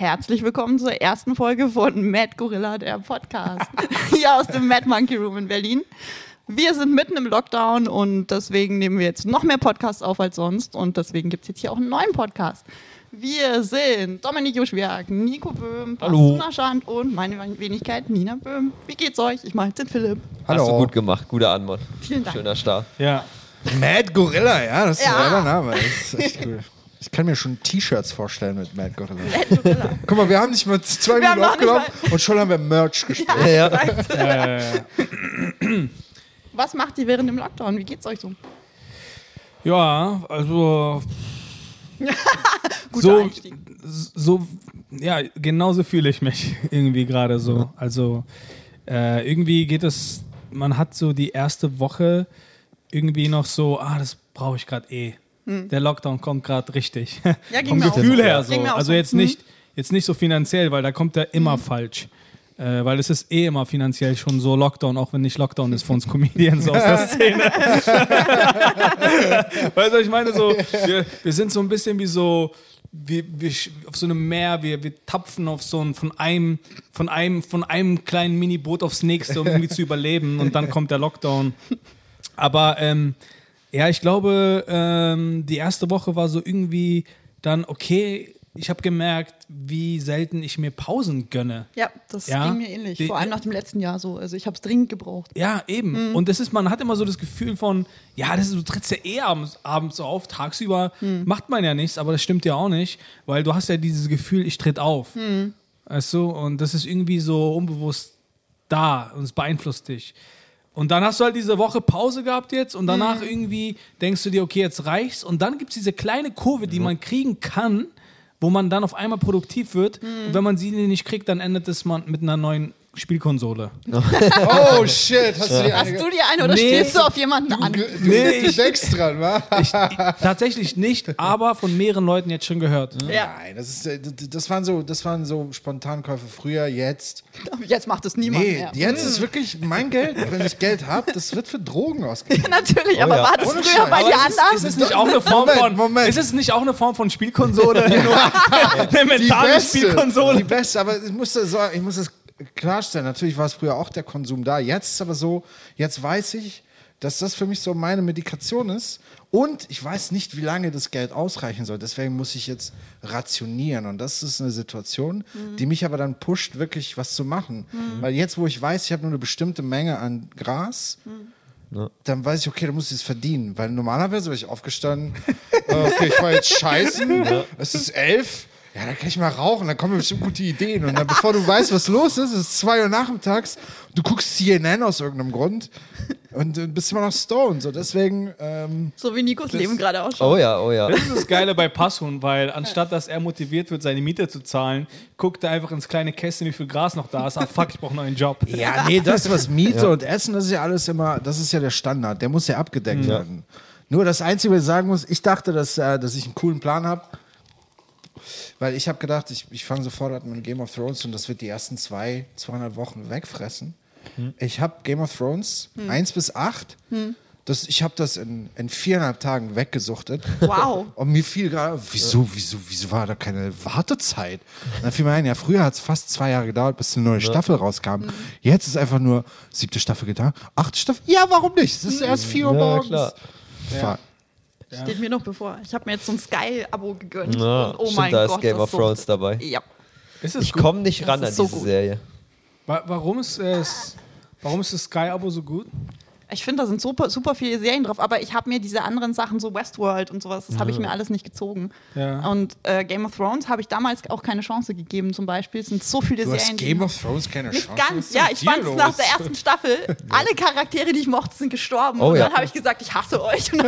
herzlich willkommen zur ersten Folge von Mad Gorilla, der Podcast. Hier aus dem Mad Monkey Room in Berlin. Wir sind mitten im Lockdown und deswegen nehmen wir jetzt noch mehr Podcasts auf als sonst und deswegen gibt es jetzt hier auch einen neuen Podcast. Wir sind Dominik Joschwerk, Nico Böhm, Hallo. Pasuna Schand und meine Wenigkeit Nina Böhm. Wie geht's euch? Ich mache den Philipp. Hast du Hallo. gut gemacht, guter Anmod. Vielen Dank. Schöner Start. Ja. Mad Gorilla, ja, das ist Ja. ein geiler Name. Das ist echt cool. Ich kann mir schon T-Shirts vorstellen mit Mad Gorilla. Guck mal, wir haben nicht mal zwei Wir Minuten aufgenommen und schon haben wir Merch gespielt. Ja, Äh, Was macht ihr während dem Lockdown? Wie geht's euch so? ja, also Guter so, Einstieg. so, ja, genauso fühle ich mich irgendwie gerade so. Also äh, irgendwie geht es, man hat so die erste Woche irgendwie noch so, ah, das brauche ich gerade eh. Der Lockdown kommt gerade richtig. Ja, ging Vom auch Gefühl so. her Ja, so. auch Also so. jetzt Mhm. nicht, jetzt nicht so finanziell, weil da kommt er immer falsch. Äh, weil es ist eh immer finanziell schon so Lockdown, auch wenn nicht Lockdown ist für uns Comedians aus der Szene. weißt du, ich meine so, wir, wir sind so ein bisschen wie so, wir, wir auf so einem Meer, wir, wir tapfen auf so ein, von einem, von einem, von einem kleinen Miniboot aufs nächste, um irgendwie zu überleben und dann kommt der Lockdown. Aber ähm, ja, ich glaube, ähm, die erste Woche war so irgendwie dann okay. Ich habe gemerkt, wie selten ich mir Pausen gönne. Ja, das Ja. ging mir ähnlich. Die- Vor allem nach dem letzten Jahr so. Also ich habe es dringend gebraucht. Ja, eben. Und das ist, man hat immer so das Gefühl von, ja, das ist, du trittst ja eh abends, abends auf, tagsüber macht man ja nichts, aber das stimmt ja auch nicht, weil du hast ja dieses Gefühl, ich tritt auf. Weißt du? Und das ist irgendwie so unbewusst da und es beeinflusst dich. Und dann hast du halt diese Woche Pause gehabt jetzt und danach irgendwie denkst du dir, okay, jetzt reicht's. Und dann gibt es diese kleine Kurve, die man kriegen kann, wo man dann auf einmal produktiv wird. Und wenn man sie nicht kriegt, dann endet es man mit einer neuen Spielkonsole. Oh shit, hast du die Hast eine du die eine oder Nee. spielst du auf jemanden an? Du, du, Nee, du ich- denkst dran, wa? Ich, tatsächlich nicht, aber von mehreren Leuten jetzt schon gehört. Ja. Nein, das, ist, äh, das, waren so, das waren so Spontankäufe früher, jetzt. Jetzt macht es niemand Nee, mehr. jetzt ist wirklich mein Geld, wenn ich Geld habe, das wird für Drogen ausgegeben. Natürlich, aber ja. war das Ohne früher bei dir Aber ist, es- anders? ist es nicht auch eine Form Moment, von Moment. Ist es nicht auch eine Form von Spielkonsole? Eine Die mentale beste, Spielkonsole. die beste, aber ich muss, das, sagen, ich muss das klarstellen. Natürlich war es früher auch der Konsum da. Jetzt ist aber so, jetzt weiß ich, dass das für mich so meine Medikation ist. Und ich weiß nicht, wie lange das Geld ausreichen soll. Deswegen muss ich jetzt rationieren. Und das ist eine Situation, die mich aber dann pusht, wirklich was zu machen. Weil jetzt, wo ich weiß, ich habe nur eine bestimmte Menge an Gras, dann weiß ich, okay, da muss ich es verdienen. Weil normalerweise wäre ich aufgestanden, äh, okay, ich war jetzt scheißen, es ist elf, ja, dann kann ich mal rauchen, dann kommen mir bestimmt gute Ideen. Und dann, bevor du weißt, was los ist, es ist zwei Uhr nachmittags, du guckst CNN aus irgendeinem Grund und äh, bist immer noch stoned. So, deswegen, ähm, So wie Nikos Leben gerade ausschaut. Oh ja, oh ja. Das ist das Geile bei Passhun, weil anstatt dass er motiviert wird, seine Miete zu zahlen, guckt er einfach ins kleine Kästchen, wie viel Gras noch da ist. Ah, fuck, ich brauche einen neuen Job. ja, nee, das, was Miete und Essen, das ist ja alles immer, das ist ja der Standard, der muss ja abgedeckt werden. Nur das Einzige, was ich sagen muss, ich dachte, dass, äh, dass ich einen coolen Plan habe. Weil ich habe gedacht, ich, ich fange sofort an mit Game of Thrones und das wird die ersten zwei, 200 Wochen wegfressen. Ich habe Game of Thrones 1 bis 8. Das, ich habe das in, in viereinhalb Tagen weggesuchtet. Wow. Und mir fiel gerade, wieso, wieso, wieso war da keine Wartezeit? Und dann fiel mir ein, ja, früher hat es fast zwei Jahre gedauert, bis eine neue Staffel rauskam. Jetzt ist einfach nur siebte Staffel getan, achte Staffel, ja, warum nicht? Es ist erst vier Uhr Ja, morgens. klar. Fuck. Steht mir noch bevor. Ich habe mir jetzt so ein Sky-Abo gegönnt. Ja, und oh stimmt, mein da ist Gott. Game das of so- Thrones dabei. Ja. Ist es Ich komme nicht ran ist an so diese gut. Serie. Wa- Warum ist es, warum ist das Sky-Abo so gut? Ich finde, da sind super, super viele Serien drauf, aber ich habe mir diese anderen Sachen, so Westworld und sowas, das habe ich mir alles nicht gezogen. Ja. Und äh, Game of Thrones habe ich damals auch keine Chance gegeben, zum Beispiel. Es sind so viele Du hast Serien. die- Game of Thrones keine nicht Chance. ganz, Was ist ja, ich fand es nach der ersten Staffel. Alle Charaktere, die ich mochte, sind gestorben. Oh und ja. dann habe ich gesagt, ich hasse euch.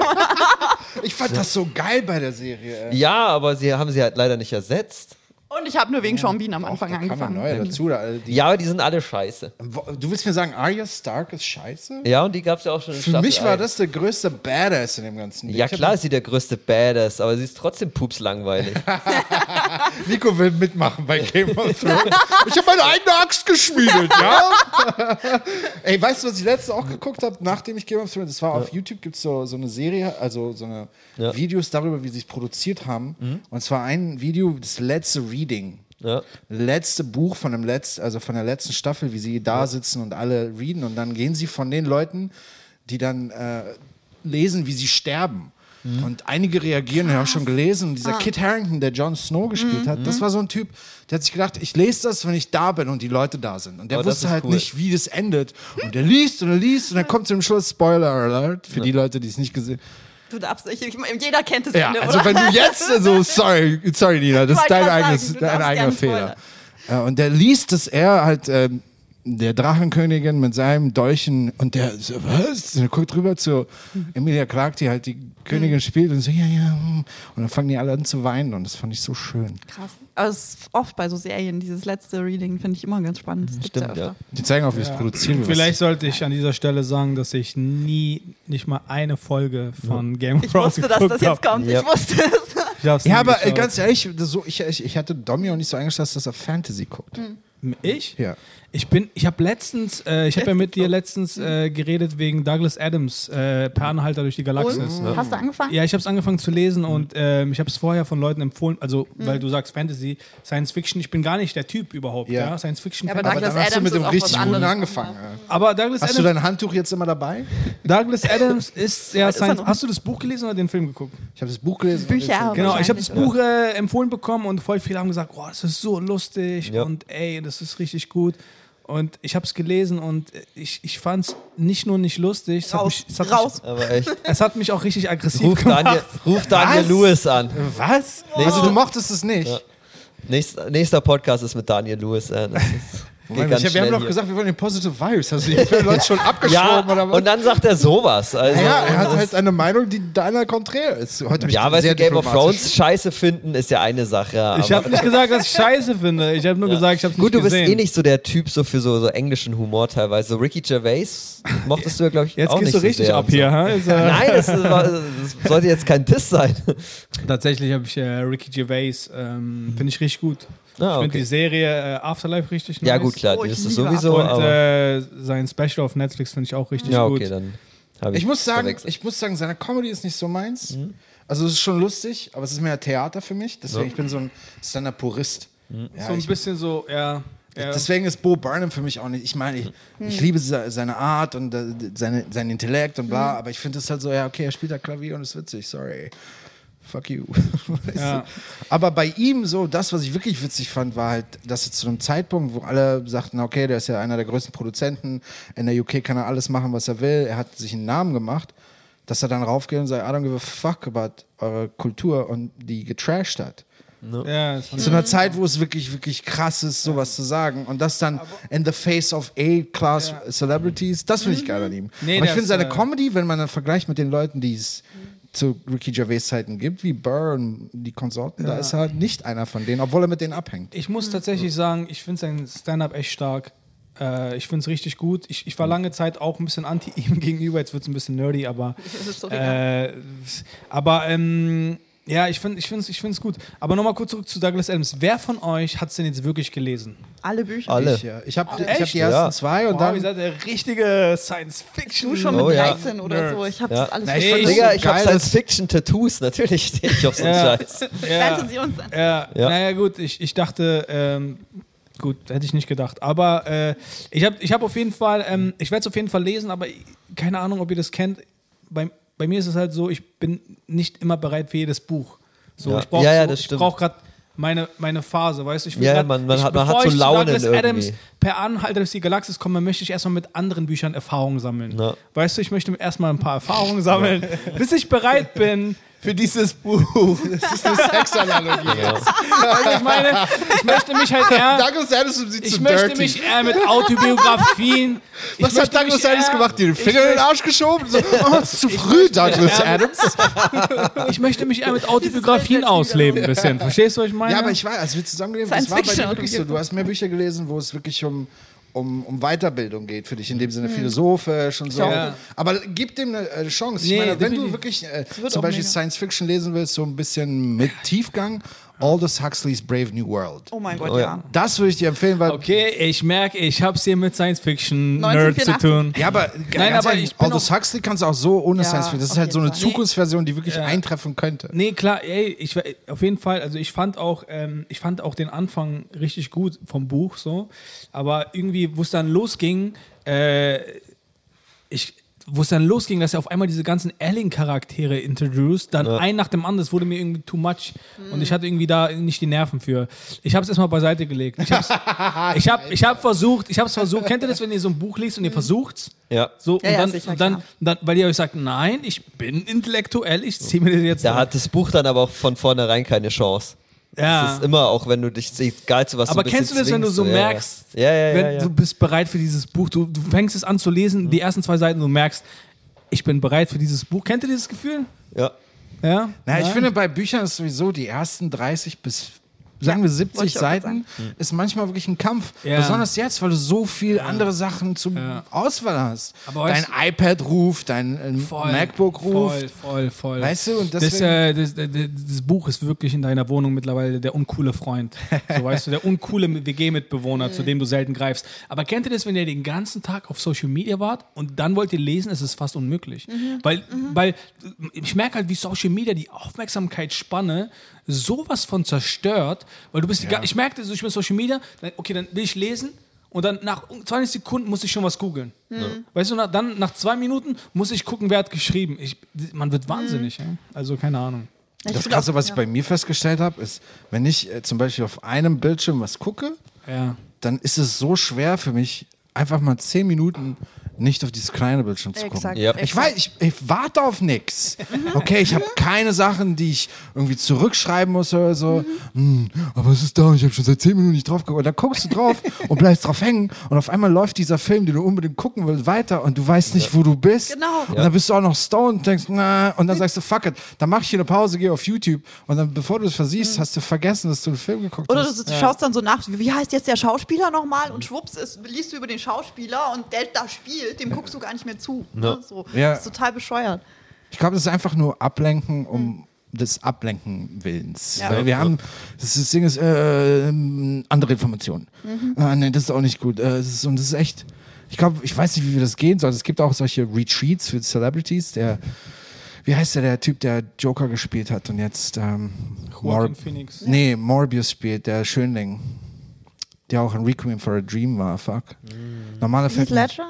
Ich fand das so geil bei der Serie. ey. Ja, aber sie haben sie halt leider nicht ersetzt. Und ich habe nur wegen Sean Bean am Anfang da angefangen. ein neuer dazu. Da, die, Ja, aber die sind alle scheiße. Du willst mir sagen, Arya Stark ist scheiße? Ja, und die gab es ja auch schon in Für Staffel mich war 1. das der größte Badass in dem ganzen Ding. Ja, klar ist sie der größte Badass, aber sie ist trotzdem pupslangweilig. Nico will mitmachen bei Game of Thrones. Ich habe meine eigene Axt geschmiedet, ja? Ey, weißt du, was ich letztens auch geguckt habe, nachdem ich Game of Thrones, das war auf YouTube, gibt es so, so eine Serie, also so eine Ja. Videos darüber, wie sie es produziert haben. Und zwar ein Video, das letzte Reading. Ja. letzte Buch von dem letzten, also von der letzten Staffel, wie sie da sitzen und alle reden und dann gehen sie von den Leuten, die dann äh, lesen, wie sie sterben. Und einige reagieren, ich habe schon gelesen, dieser Kit Harrington, der Jon Snow gespielt hat, das war so ein Typ, der hat sich gedacht, ich lese das, wenn ich da bin und die Leute da sind. Und der Oh, das wusste halt cool. nicht, wie das endet. Und der liest und er liest und dann kommt zum Schluss Spoiler Alert für die Leute, die es nicht gesehen Du darfst nicht, ich, jeder kennt es ja, Ende, also oder? wenn du jetzt so, sorry, sorry Nina, das ist dein, eigenes, dein eigener Fehler. Äh, und der liest, dass er halt ähm, der Drachenkönigin mit seinem Dolchen und der so, was? Und er guckt rüber zu Emilia Clarke, die halt die Königin spielt und so, ja, ja. hm. Und dann fangen die alle an zu weinen und das fand ich so schön. Krass. Aber es ist oft bei so Serien, dieses letzte Reading finde ich immer ganz spannend. Das gibt's Stimmt, ja. Die zeigen auch, wie es produzieren wird. Vielleicht sollte ich an dieser Stelle sagen, dass ich nie, nicht mal eine Folge von Game of Ich Thrones wusste, dass das jetzt kommt. Ja. Ich wusste es. Ich Ja, aber äh, geschaut. ganz ehrlich, so, ich, ich, ich hatte Domi auch nicht so eingeschätzt, dass er Fantasy guckt. Ich? Ja. Ich bin, ich habe letztens, äh, ich habe ja mit dir letztens äh, geredet wegen Douglas Adams, äh, Per Anhalter durch die Galaxis. Und? Hast du angefangen? Ja, ich habe es angefangen zu lesen und ähm, ich habe es vorher von Leuten empfohlen, also weil du sagst Fantasy, Science Fiction, ich bin gar nicht der Typ überhaupt, ja, Ja. Science Fiction. Ja, aber Aber Douglas dann hast du Adams mit dem ist auch richtig was guten anderes. angefangen. ja. aber Douglas Hast du Adams, dein Handtuch jetzt immer dabei? Douglas Adams ist ja ist Science. noch? Hast du das Buch gelesen oder den Film geguckt? Ich habe das Buch gelesen. Bücher. jetzt- Genau, ich habe das Buch äh, empfohlen bekommen und voll viele haben gesagt, oh, das ist so lustig Ja. und ey, das ist richtig gut. Und ich habe es gelesen und ich, ich fand es nicht nur nicht lustig, es hat, Raus, mich, es, hat raus. Aber echt. Mich, es hat mich auch richtig aggressiv Ruf gemacht. Daniel, ruf Daniel Was? Lewis an. Was? Also du mochtest es nicht? Nächster, nächster Podcast ist mit Daniel Lewis. Äh, Moment, ganz ich, wir haben doch gesagt, wir wollen den Positive Vibes. Hast du die Leute schon abgeschoben Ja, oder was? und dann sagt er sowas. Also, ja, er hat halt eine Meinung, die deiner konträr ist. Heute ja, sehr du, Game of. Thrones scheiße finden ist ja eine Sache. Ich habe nicht gesagt, dass ich scheiße finde. Ich habe nur gesagt, ich habe Gut, nicht du bist gesehen. eh nicht so der Typ so für so, so englischen Humor teilweise. So Ricky Gervais mochtest du ja, glaube ich, Jetzt auch gehst nicht du so richtig sehr ab so. hier. Ist, äh, Nein, das, ist- das sollte jetzt kein Diss sein. Tatsächlich habe ich äh, Ricky Gervais, ähm, finde ich richtig gut. Ah, Ich finde okay. die Serie äh, Afterlife richtig Ja, nice. gut, klar, Oh, die ist es sowieso. Und aber, äh, sein Special auf Netflix finde ich auch richtig ja, gut. okay, dann habe ich Ich muss sagen, verwechselt. ich muss sagen, seine Comedy ist nicht so meins. Mhm. Also es ist schon lustig, aber es ist mehr Theater für mich. Deswegen ich bin so ein Stand-up-Purist. Mhm. Ja, so ein ich, bisschen so, ja. ja. deswegen ist Bo Burnham für mich auch nicht. Ich meine, ich, Mhm. ich liebe se- seine Art und äh, seine, sein Intellekt und bla, aber ich finde es halt so, ja, okay, er spielt da Klavier und ist witzig, sorry. Fuck you. Weißt Ja. du? Aber bei ihm so, das, was ich wirklich witzig fand, war halt, dass er zu einem Zeitpunkt, wo alle sagten, okay, der ist ja einer der größten Produzenten, in der UK kann er alles machen, was er will, er hat sich einen Namen gemacht, dass er dann raufgeht und sagt, I don't give a fuck about eure Kultur und die getrashed hat. ja, das fand Zu einer Zeit, wo es wirklich, wirklich krass ist, sowas zu sagen. Und das dann in the face of A-Class Celebrities, das finde ich geil an ihm. Nee, Aber ich finde seine äh, Comedy, wenn man dann vergleicht mit den Leuten, die es zu Ricky Gervais Zeiten gibt, wie Burr und die Konsorten, da ist er nicht einer von denen, obwohl er mit denen abhängt. Ich muss tatsächlich sagen, ich finde sein Stand-up echt stark. Äh, ich finde es richtig gut. Ich, ich war lange Zeit auch ein bisschen anti ihm gegenüber. Jetzt wird es ein bisschen nerdy, aber. Das ist so egal. Äh, aber ähm, ja, ich finde es ich find's, ich find's gut. Aber nochmal kurz zurück zu Douglas Adams. Wer von euch hat es denn jetzt wirklich gelesen? Alle Bücher. Alle. Ich, ja. ich habe hab die ersten Ja. zwei und Wow, dann. ihr seid der richtige Science-Fiction. Du schon mit Oh, ja. 13 oder Nerds. so. Ich habe Ja. das alles Na, ich Digga, ich habe Science-Fiction-Tattoos. Natürlich stehe ich auf so einen. Scheiß. Ja. Fantasy und dann. Ja, Ja. naja, gut, ich, ich dachte, ähm, gut, hätte ich nicht gedacht. Aber äh, ich habe ich hab auf jeden Fall, ähm, ich werde es auf jeden Fall lesen, aber keine Ahnung, ob ihr das kennt. Bei, bei mir ist es halt so, ich bin nicht immer bereit für jedes Buch. So, Ja. ich brauche Ja, ja, so, brauch gerade meine, meine Phase, weißt du? Ich will Ja, grad- man- man ich, hat- man hat so Launen Douglas irgendwie. Adams per Anhalter durch die Galaxis komme, möchte ich erstmal mit anderen Büchern Erfahrungen sammeln. Ja. Weißt du, ich möchte erstmal ein paar Erfahrungen sammeln, bis ich bereit bin für dieses Buch. Das ist eine Sexanalogie. Also ich meine, ich möchte mich halt eher. Douglas Adams sieht Ich so möchte dirty. mich eher mit Autobiografien. Was hat Douglas Adams gemacht? Die den Finger in den Arsch geschoben? So, oh, es ist zu früh, Douglas Ja. Adams. Ich möchte mich eher mit Autobiografien ausleben, ein bisschen. Verstehst du, was ich meine? Ja, aber ich weiß, als wir zusammengelebt haben, das war bei dir wirklich so. Du hast mehr Bücher gelesen, wo es wirklich um, um, um Weiterbildung geht für dich, in dem Sinne philosophisch und so. Ja. Aber gib dem eine äh, Chance. Ich Nee, meine, wenn du wirklich äh, zum Beispiel. Science Fiction lesen willst, so ein bisschen mit Tiefgang Aldous Huxleys Brave New World. Oh mein Gott, Oh ja. ja. Das würde ich dir empfehlen, weil Okay, ich merke, ich habe es hier mit Science-Fiction-Nerd zu 1984. tun. Ja, aber, Nein, aber ehrlich, Aldous Huxley kannst du auch so ohne Ja, Science Fiction. Das ist halt so eine Fall. Zukunftsversion, die wirklich eintreffen könnte. Nee, klar, ey, ich war- auf jeden Fall, also ich fand auch, ähm, ich fand auch den Anfang richtig gut vom Buch so, aber irgendwie, wo es dann losging, äh, ich, wo es dann losging, dass er auf einmal diese ganzen Alien-Charaktere introduced, dann ein nach dem anderen, das wurde mir irgendwie too much und ich hatte irgendwie da nicht die Nerven für. Ich habe es erstmal beiseite gelegt. Ich habe ich hab, ich hab versucht, ich habe es versucht, kennt ihr das, wenn ihr so ein Buch liest und ihr versucht's? Ja. So, Ja, und ja, dann, sicher, und dann, dann, weil ihr euch sagt, nein, ich bin intellektuell, ich ziehe mir das jetzt Da hat das Buch dann aber auch von vornherein keine Chance. Ja. Das ist immer auch, wenn du dich, egal zu was Aber du kennst du das, wenn du zwingst, so ja, merkst, Ja, ja, ja. wenn ja, ja. du bist bereit für dieses Buch, du, du fängst es an zu lesen, die ersten zwei Seiten, du merkst, ich bin bereit für dieses Buch. Kennt ihr dieses Gefühl? ja. Ja? Na, ich finde, bei Büchern ist sowieso die ersten 30 bis, sagen wir, wollte 70 ich auch gerade Seiten, ist manchmal wirklich ein Kampf. Ja. Besonders jetzt, weil du so viel andere Sachen zur Ja. Auswahl hast. Aber dein iPad ruft, dein äh, Voll, MacBook ruft. Voll, voll, voll. Weißt du, und das, deswegen- äh, das, das, das Buch ist wirklich in deiner Wohnung mittlerweile der uncoole Freund. So weißt du, der uncoole WG-Mitbewohner, zu dem du selten greifst. Aber kennt ihr das, wenn ihr den ganzen Tag auf Social Media wart und dann wollt ihr lesen, ist es fast unmöglich. Weil, weil ich merke halt, wie Social Media die Aufmerksamkeitsspanne sowas von zerstört, weil du bist, die, ga- ich merke, so, ich bin Social Media, dann, okay, dann will ich lesen und dann nach 20 Sekunden muss ich schon was googeln. Weißt du, dann nach zwei Minuten muss ich gucken, wer hat geschrieben. Ich, man wird wahnsinnig. Ja? Also keine Ahnung. Das Krasse, was ich ja. bei mir festgestellt habe, ist, wenn ich äh, zum Beispiel auf einem Bildschirm was gucke, Ja. dann ist es so schwer für mich, einfach mal 10 Minuten nicht auf dieses kleine Bildschirm zu gucken. Exakt. Ja. Ich weiß, ich, ich warte auf nichts. Okay, ich habe keine Sachen, die ich irgendwie zurückschreiben muss oder so. Hm, aber es ist da, ich habe schon seit 10 Minuten nicht drauf geguckt. Und dann guckst du drauf und bleibst drauf hängen und auf einmal läuft dieser Film, den du unbedingt gucken willst, weiter und du weißt nicht, wo du bist. Genau. Und dann bist du auch noch stoned und denkst, na, und dann sagst du, fuck it, dann mach ich hier eine Pause, gehe auf YouTube und dann, bevor du es versiehst, hast du vergessen, dass du einen Film geguckt Oder hast. du schaust dann so nach, wie heißt jetzt der Schauspieler nochmal? Und schwupps, ist, liest du über den Schauspieler und der da spielt, dem guckst du gar nicht mehr zu. Ne? So, Ja. Das ist total bescheuert. Ich glaube, das ist einfach nur Ablenken um des Ablenken Willens. Ja. Weil wir haben, das, ist- das Ding ist, äh, ähm, andere Informationen. Ah, nee, das ist auch nicht gut. Äh, das ist, und das ist echt, ich glaube, ich weiß nicht, wie das gehen soll. Es gibt auch solche Retreats für Celebrities. Der, wie heißt der, der Typ, der Joker gespielt hat und jetzt ähm, Joaquin Phoenix. Nee, Morbius spielt, der Schönling. Der auch in Requiem for a Dream war, fuck. Normaler Heath Film. Ledger?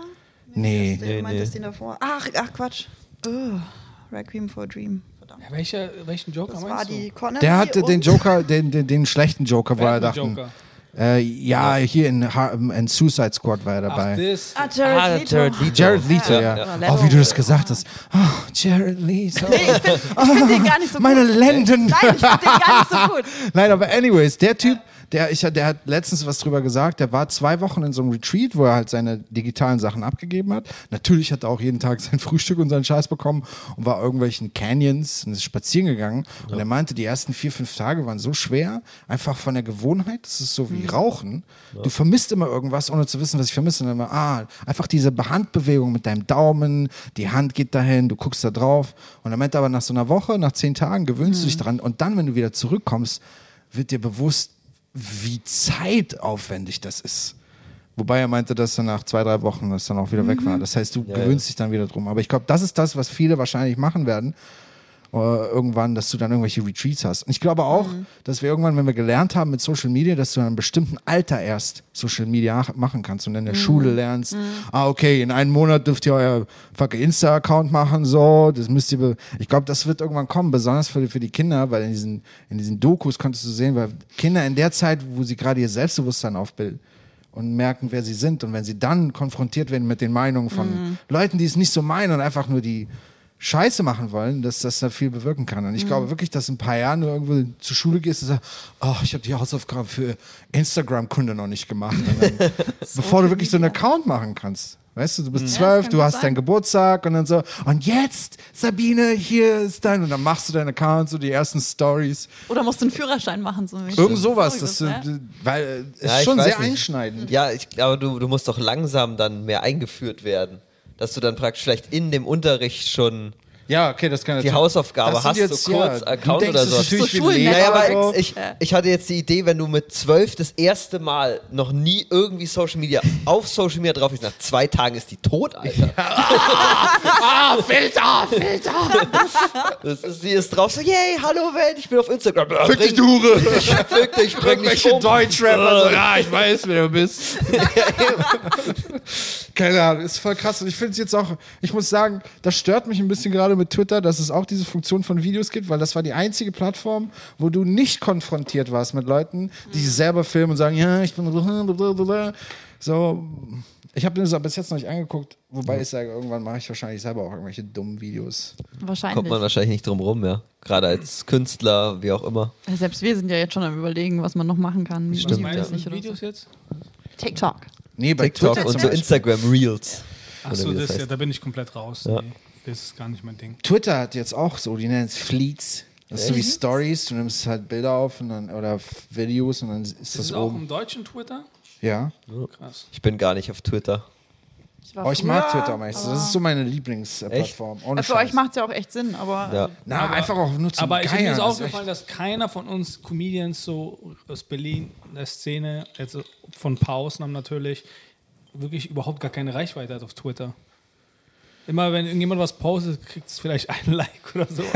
Nee. Du Nee, meintest nee. den davor. Ach, ach Quatsch. Ugh. Requiem for a Dream. Verdammt. Ja, welcher, welchen Joker Das meinst war du? die Connery Der hatte den Joker, den, den, den schlechten Joker, wo er. Joker. Äh, ja, hier in, in Suicide Squad war er Ach, dabei. das. Ah, Jared Ah, Leto. Jared Leto. Jared Leto, Ja, ja. ja. Oh, wie du das gesagt hast. Oh, Jared Leto. Nee, ich finde find den gar nicht so Meine gut. Lenden. Nein, ich finde den gar nicht so gut. Nein, aber anyways, der Typ, der, ich, der hat letztens was drüber gesagt, der war zwei Wochen in so einem Retreat, wo er halt seine digitalen Sachen abgegeben hat. Natürlich hat er auch jeden Tag sein Frühstück und seinen Scheiß bekommen und war irgendwelchen Canyons und ist spazieren gegangen. Und er meinte, die ersten vier, fünf Tage waren so schwer, einfach von der Gewohnheit, das ist so wie Rauchen. Du vermisst immer irgendwas, ohne zu wissen, was ich vermisse. Und dann immer, ah, einfach diese Handbewegung mit deinem Daumen, die Hand geht dahin, du guckst da drauf. Und er meinte aber nach so einer Woche, nach zehn Tagen gewöhnst du dich dran. Und dann, wenn du wieder zurückkommst, wird dir bewusst, wie zeitaufwendig das ist. Wobei er meinte, dass er nach zwei, drei Wochen das dann auch wieder weg war. Das heißt, du Ja, gewöhnst dich dann wieder drum. Aber ich glaube, das ist das, was viele wahrscheinlich machen werden. Äh, irgendwann, dass du dann irgendwelche Retreats hast. Und ich glaube auch, dass wir irgendwann, wenn wir gelernt haben mit Social Media, dass du in einem bestimmten Alter erst Social Media machen kannst und in der Schule lernst, ah, okay, in einem Monat dürft ihr euer fucking Insta-Account machen, so, das müsst ihr, ich glaube, das wird irgendwann kommen, besonders für, für die Kinder, weil in diesen, in diesen Dokus konntest du sehen, weil Kinder in der Zeit, wo sie gerade ihr Selbstbewusstsein aufbilden, und merken, wer sie sind. Und wenn sie dann konfrontiert werden mit den Meinungen von Leuten, die es nicht so meinen und einfach nur die Scheiße machen wollen, dass das da viel bewirken kann. Und ich glaube wirklich, dass in ein paar Jahren du irgendwo zur Schule gehst und sagst, oh, ich habe die Hausaufgaben für Instagram-Kunde noch nicht gemacht. Dann, bevor du wirklich so einen Account machen kannst. Weißt du, du bist zwölf, kann du hast sein. deinen Geburtstag und dann so, und jetzt, Sabine, hier ist dein, und dann machst du deinen Account, so die ersten Stories. Oder musst du einen Führerschein machen. So Irgend sowas, das, du- weil äh, es Ja, ist schon sehr nicht. einschneidend. Ja, ich glaube, du, du musst doch langsam dann mehr eingeführt werden. Dass du dann praktisch vielleicht in dem Unterricht schon Ja, okay, das kann die natürlich- Hausaufgabe. Das Hast jetzt, du kurz ja, Account du denkst, oder das so? ist natürlich So Lehrer Naja, aber ich, ich hatte jetzt die Idee, wenn du mit zwölf das erste Mal noch nie irgendwie Social Media auf Social Media drauf bist, nach zwei Tagen ist die tot, Alter. Ah, Filter, Filter! Das ist, sie ist drauf so, yay, hallo Welt, ich bin auf Instagram. Fick dich, du Hure! Fick dich, bring dich um. Deutschrapper so, ja, ich weiß, wer du bist. Keine Ahnung, ist voll krass. Und ich finde es jetzt auch, ich muss sagen, das stört mich ein bisschen gerade mit Twitter, dass es auch diese Funktion von Videos gibt, weil das war die einzige Plattform, wo du nicht konfrontiert warst mit Leuten, die sich selber filmen und sagen, ja, ich bin so. Ich habe mir das aber bis jetzt noch nicht angeguckt, wobei ich sage, irgendwann mache ich wahrscheinlich selber auch irgendwelche dummen Videos. Wahrscheinlich. Kommt man wahrscheinlich nicht drum rum, ja. Gerade als Künstler, wie auch immer. Ja, Selbst wir sind ja jetzt schon am überlegen, was man noch machen kann. Stimmt, Wie ja. das nicht Videos so. jetzt? TikTok. Nee, bei TikTok Twitter und so. Instagram Reels. Achso, das, das ja, heißt. da bin ich komplett raus. Ja. Nee, das ist gar nicht mein Ding. Twitter hat jetzt auch so, die nennen es Fleets. Das ist so wie Stories, du nimmst halt Bilder auf und dann, oder Videos und dann ist das, Das ist auch oben. im deutschen Twitter? Ja. Krass. Ich bin gar nicht auf Twitter. war Oh, ich mag Twitter meistens. Das ist so meine Lieblingsplattform. Ohne Ja, Für euch Scheiß. macht es ja auch echt Sinn, aber Ja. Na, einfach auch nur zum Aber ich habe mir ist das ist aufgefallen, dass keiner von uns Comedians so aus Berlin, der Szene, jetzt von ein paar Ausnahmen natürlich, wirklich überhaupt gar keine Reichweite hat auf Twitter. Immer wenn irgendjemand was postet, kriegt es vielleicht ein Like oder so.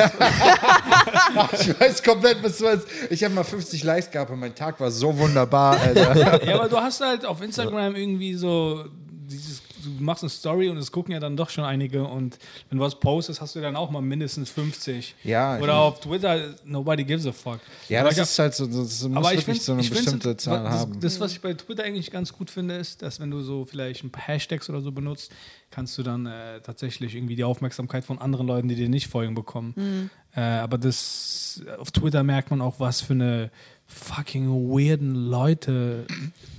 Ich weiß komplett, was du meinst. Ich habe mal 50 Likes gehabt und mein Tag war so wunderbar, Alter. ja, aber du hast halt auf Instagram irgendwie so dieses, du machst eine Story und es gucken ja dann doch schon einige und wenn du was postest, hast du dann auch mal mindestens 50. Ja, Oder auf Twitter, nobody gives a fuck. Ja, Aber das ist halt so, das muss Aber ich wirklich so eine bestimmte Zahl das, haben. Das, was ich bei Twitter eigentlich ganz gut finde, ist, dass wenn du so vielleicht ein paar Hashtags oder so benutzt, kannst du dann äh, tatsächlich irgendwie die Aufmerksamkeit von anderen Leuten, die dir nicht folgen, bekommen. Äh, aber das auf Twitter merkt man auch, was für eine fucking weirden Leute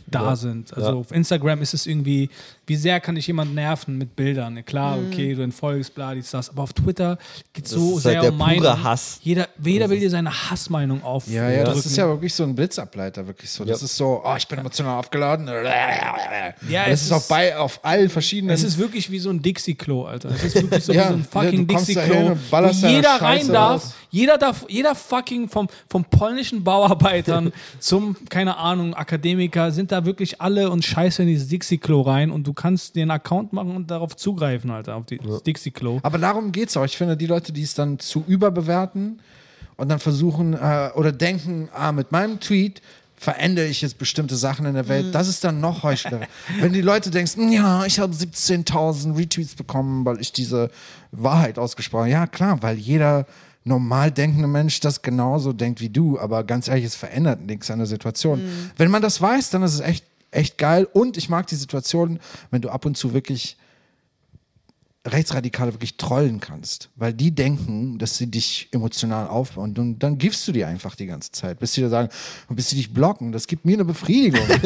da sind. Also Ja. auf Instagram ist es irgendwie, wie sehr kann ich jemanden nerven mit Bildern? Klar, okay, du entfolgst, bla, dies, das. Aber auf Twitter geht es so ist sehr halt der um Meinung. pure Hass. Jeder, jeder will dir seine Hassmeinung auf. Ja, ja, das drücken. ist ja wirklich so ein Blitzableiter, wirklich so. Das ist so, oh, ich bin emotional aufgeladen. Ja, das es ist, auf, bei, auf allen verschiedenen. Es ist wirklich wie so ein Dixie-Klo, Alter. Es ist wirklich so Ja, wie so ein fucking Dixie-Klo, wo jeder rein darf. raus. Jeder darf, jeder fucking vom, vom polnischen Bauarbeitern zum, keine Ahnung, Akademiker sind da wirklich alle und scheiße in dieses Dixie-Klo rein und du kannst dir einen Account machen und darauf zugreifen, Alter, auf die- das Dixie-Klo. Aber darum geht es auch. Ich finde, die Leute, die es dann zu überbewerten und dann versuchen äh, oder denken, ah, mit meinem Tweet verändere ich jetzt bestimmte Sachen in der Welt, das ist dann noch heuchlerisch. Wenn die Leute denken, ja, ich habe 17.000 Retweets bekommen, weil ich diese Wahrheit ausgesprochen habe. Ja, klar, weil jeder normal denkende Mensch das genauso denkt wie du, aber ganz ehrlich, es verändert nichts an der Situation. Wenn man das weiß, dann ist es echt, echt geil. Und ich mag die Situation, wenn du ab und zu wirklich Rechtsradikale wirklich trollen kannst, weil die denken, dass sie dich emotional aufbauen und dann, gibst du die einfach die ganze Zeit, bis sie da sagen, bis sie dich blocken. Das gibt mir eine Befriedigung.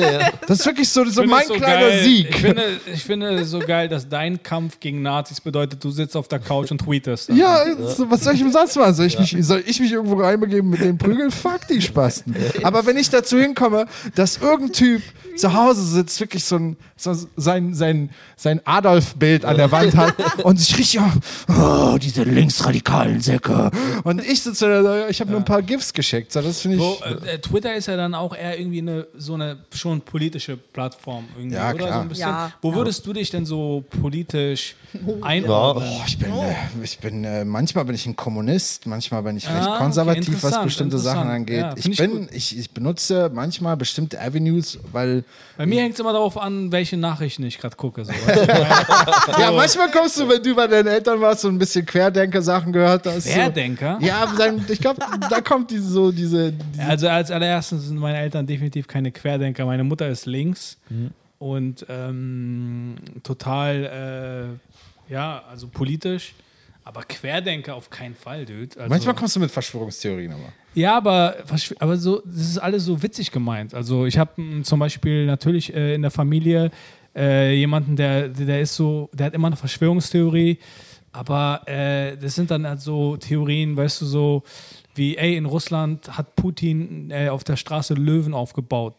Das ist wirklich so, so mein so kleiner geil. Sieg. Ich finde, ich finde es so geil, dass dein Kampf gegen Nazis bedeutet, du sitzt auf der Couch und tweetest. ja, so, was soll ich umsonst machen? Soll ich, mich, soll ich mich irgendwo reinbegeben mit den Prügeln? Fuck die Spasten. Aber wenn ich dazu hinkomme, dass irgendein Typ zu Hause sitzt, wirklich so ein so sein, sein, sein Adolf-Bild an der Wand hat und sich richtig, oh, diese linksradikalen Säcke. Und ich sitze da, ich habe nur ein paar GIFs geschickt. So, das finde ich. Wo, äh, Twitter ist ja dann auch eher irgendwie eine so eine schon politische Plattform irgendwie, Ja, oder? klar. So ein bisschen. Ja, Wo ja. würdest du dich denn so politisch einordnen? Oh, ich bin, äh, ich bin äh, manchmal bin ich ein Kommunist, manchmal bin ich recht Ah, okay, konservativ, was interessant, bestimmte Sachen angeht. Ja, ich ich bin, ich, ich benutze manchmal bestimmte Avenues, weil Bei mir hängt es immer darauf an, welche Nachrichten ich gerade gucke. So. ja, manchmal kommst du, wenn du bei deinen Eltern warst und ein bisschen Querdenker-Sachen gehört hast. Querdenker? So, ja, dann, ich glaube, da kommt diese so diese, diese Also als allererstes sind meine Eltern definitiv keine Querdenker. Meine Mutter ist links und ähm, total, äh, ja, also politisch. Aber Querdenker auf keinen Fall, Dude. Also, Manchmal kommst du mit Verschwörungstheorien aber. Ja, aber, aber so, das ist alles so witzig gemeint. Also ich habe zum Beispiel natürlich äh, in der Familie äh, jemanden, der, der ist so, der hat immer eine Verschwörungstheorie, aber äh, das sind dann halt so Theorien, weißt du, so wie, ey, in Russland hat Putin äh, auf der Straße Löwen aufgebaut.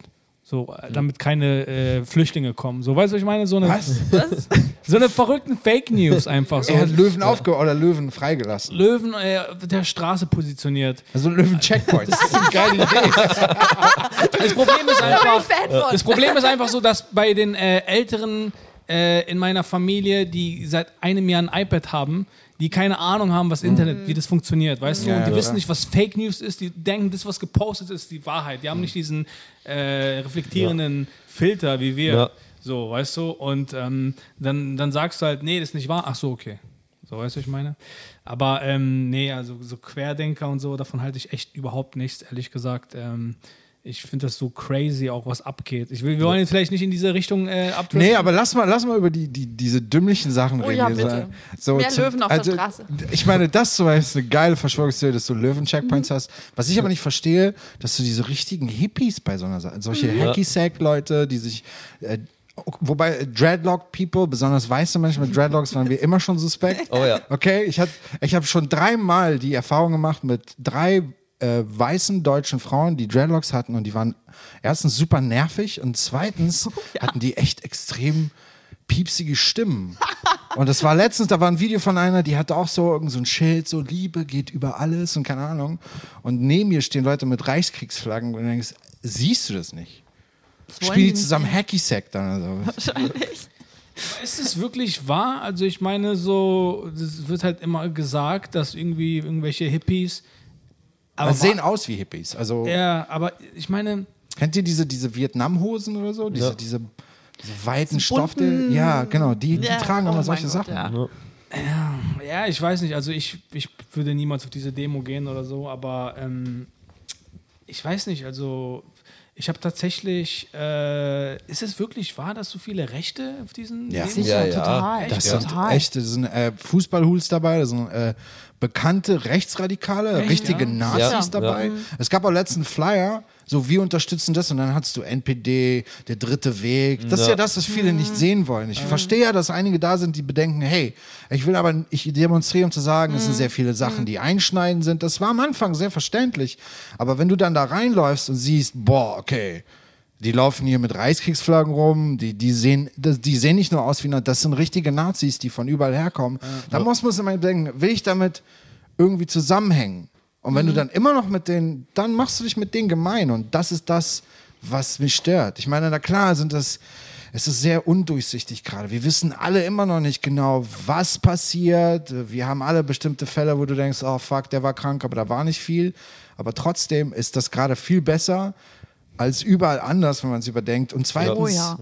So, äh, damit keine äh, Flüchtlinge kommen. So, weißt du, was ich meine? So eine, Was? so eine verrückten Fake News einfach. So. Er hat Löwen aufge oder Löwen freigelassen. Löwen äh, der Straße positioniert. Also Löwen Checkpoint. Das ist eine geile Idee. Das Problem ist einfach, das Problem ist einfach so, dass bei den äh, Älteren äh, in meiner Familie, die seit einem Jahr ein iPad haben, die keine Ahnung haben, was Internet, wie das funktioniert, weißt du? Ja, Und die ja, wissen nicht, was Fake News ist. Die denken, das, was gepostet ist, ist die Wahrheit. Die haben nicht diesen äh, reflektierenden Filter wie wir. Ja. So, weißt du? Und ähm, dann, dann sagst du halt, nee, das ist nicht wahr. Ach so, okay. So, weißt du, was ich meine? Aber ähm, nee, also so Querdenker und so, davon halte ich echt überhaupt nichts, ehrlich gesagt. Ähm, ich finde das so crazy, auch was abgeht. Ich will, wir wollen jetzt vielleicht nicht in diese Richtung äh, abdriften. Nee, aber lass mal, lass mal über die, die, diese dümmlichen Sachen Oh reden. ja, bitte. So, Mehr zum- Löwen auf der Straße. Ich meine, das zum Beispiel ist eine geile Verschwörungstheorie, dass du Löwen-Checkpoints Mhm. hast. Was ich aber nicht verstehe, dass du diese richtigen Hippies bei so einer Sache, solche Mhm. Hacky-Sack-Leute, die sich. Äh, Wobei äh, Dreadlock-People, besonders weiße Menschen mit Dreadlocks, waren wir immer schon suspekt. Oh ja. Okay, ich, hat- ich habe schon dreimal die Erfahrung gemacht mit drei äh, weißen deutschen Frauen, die Dreadlocks hatten und die waren erstens super nervig und zweitens hatten die echt extrem piepsige Stimmen. Und das war letztens, da war ein Video von einer, die hatte auch so irgend so ein Schild, so Liebe geht über alles und keine Ahnung. Und neben ihr stehen Leute mit Reichskriegsflaggen und du denkst, siehst du das nicht? Spielen die zusammen Hacky Sack dann oder so. Wahrscheinlich. Ist es wirklich wahr? Also ich meine, so, es wird halt immer gesagt, dass irgendwie irgendwelche Hippies. Aber sehen aus wie Hippies. Also Ja, aber ich meine, Kennt ihr diese, diese Vietnam-Hosen oder so? Diese, Ja. diese, diese weiten bunten- Ja, genau. Die, die Ja, tragen oh immer solche Gott, Sachen. ja. ja, ich weiß nicht, also ich, ich würde niemals auf diese Demo gehen oder so, aber ähm, ich weiß nicht, also ich habe tatsächlich, äh, ist es wirklich wahr, dass so viele Rechte auf diesen Ja. Sicher, Ja, ja. total. Das sind total. echte, das sind äh, Fußballhools dabei, das sind äh, bekannte Rechtsradikale, Echt, richtige ja? Nazis Ja, dabei. Mhm. Es gab auch letzten Flyer, so wir unterstützen das und dann hattest du NPD, der dritte Weg. Das ist ja Ja. das, was viele Mhm. nicht sehen wollen. Ich verstehe ja, dass einige da sind, die bedenken, hey, ich will aber, ich demonstriere, um zu sagen, es sind Mhm. sehr viele Sachen, die einschneiden sind. Das war am Anfang sehr verständlich. Aber wenn du dann da reinläufst und siehst, boah, okay, die laufen hier mit Reichskriegsflaggen rum, die, die, sehen, die sehen nicht nur aus wie, das sind richtige Nazis, die von überall herkommen. Da muss man sich immer denken, will ich damit irgendwie zusammenhängen? Und wenn du dann immer noch mit denen, dann machst du dich mit denen gemein. Und das ist das, was mich stört. Ich meine, na klar sind das, es ist sehr undurchsichtig gerade. Wir wissen alle immer noch nicht genau, was passiert. Wir haben alle bestimmte Fälle, wo du denkst, oh fuck, der war krank, aber da war nicht viel. Aber trotzdem ist das gerade viel besser als überall anders, wenn man es überdenkt. Und zweitens, Oh ja.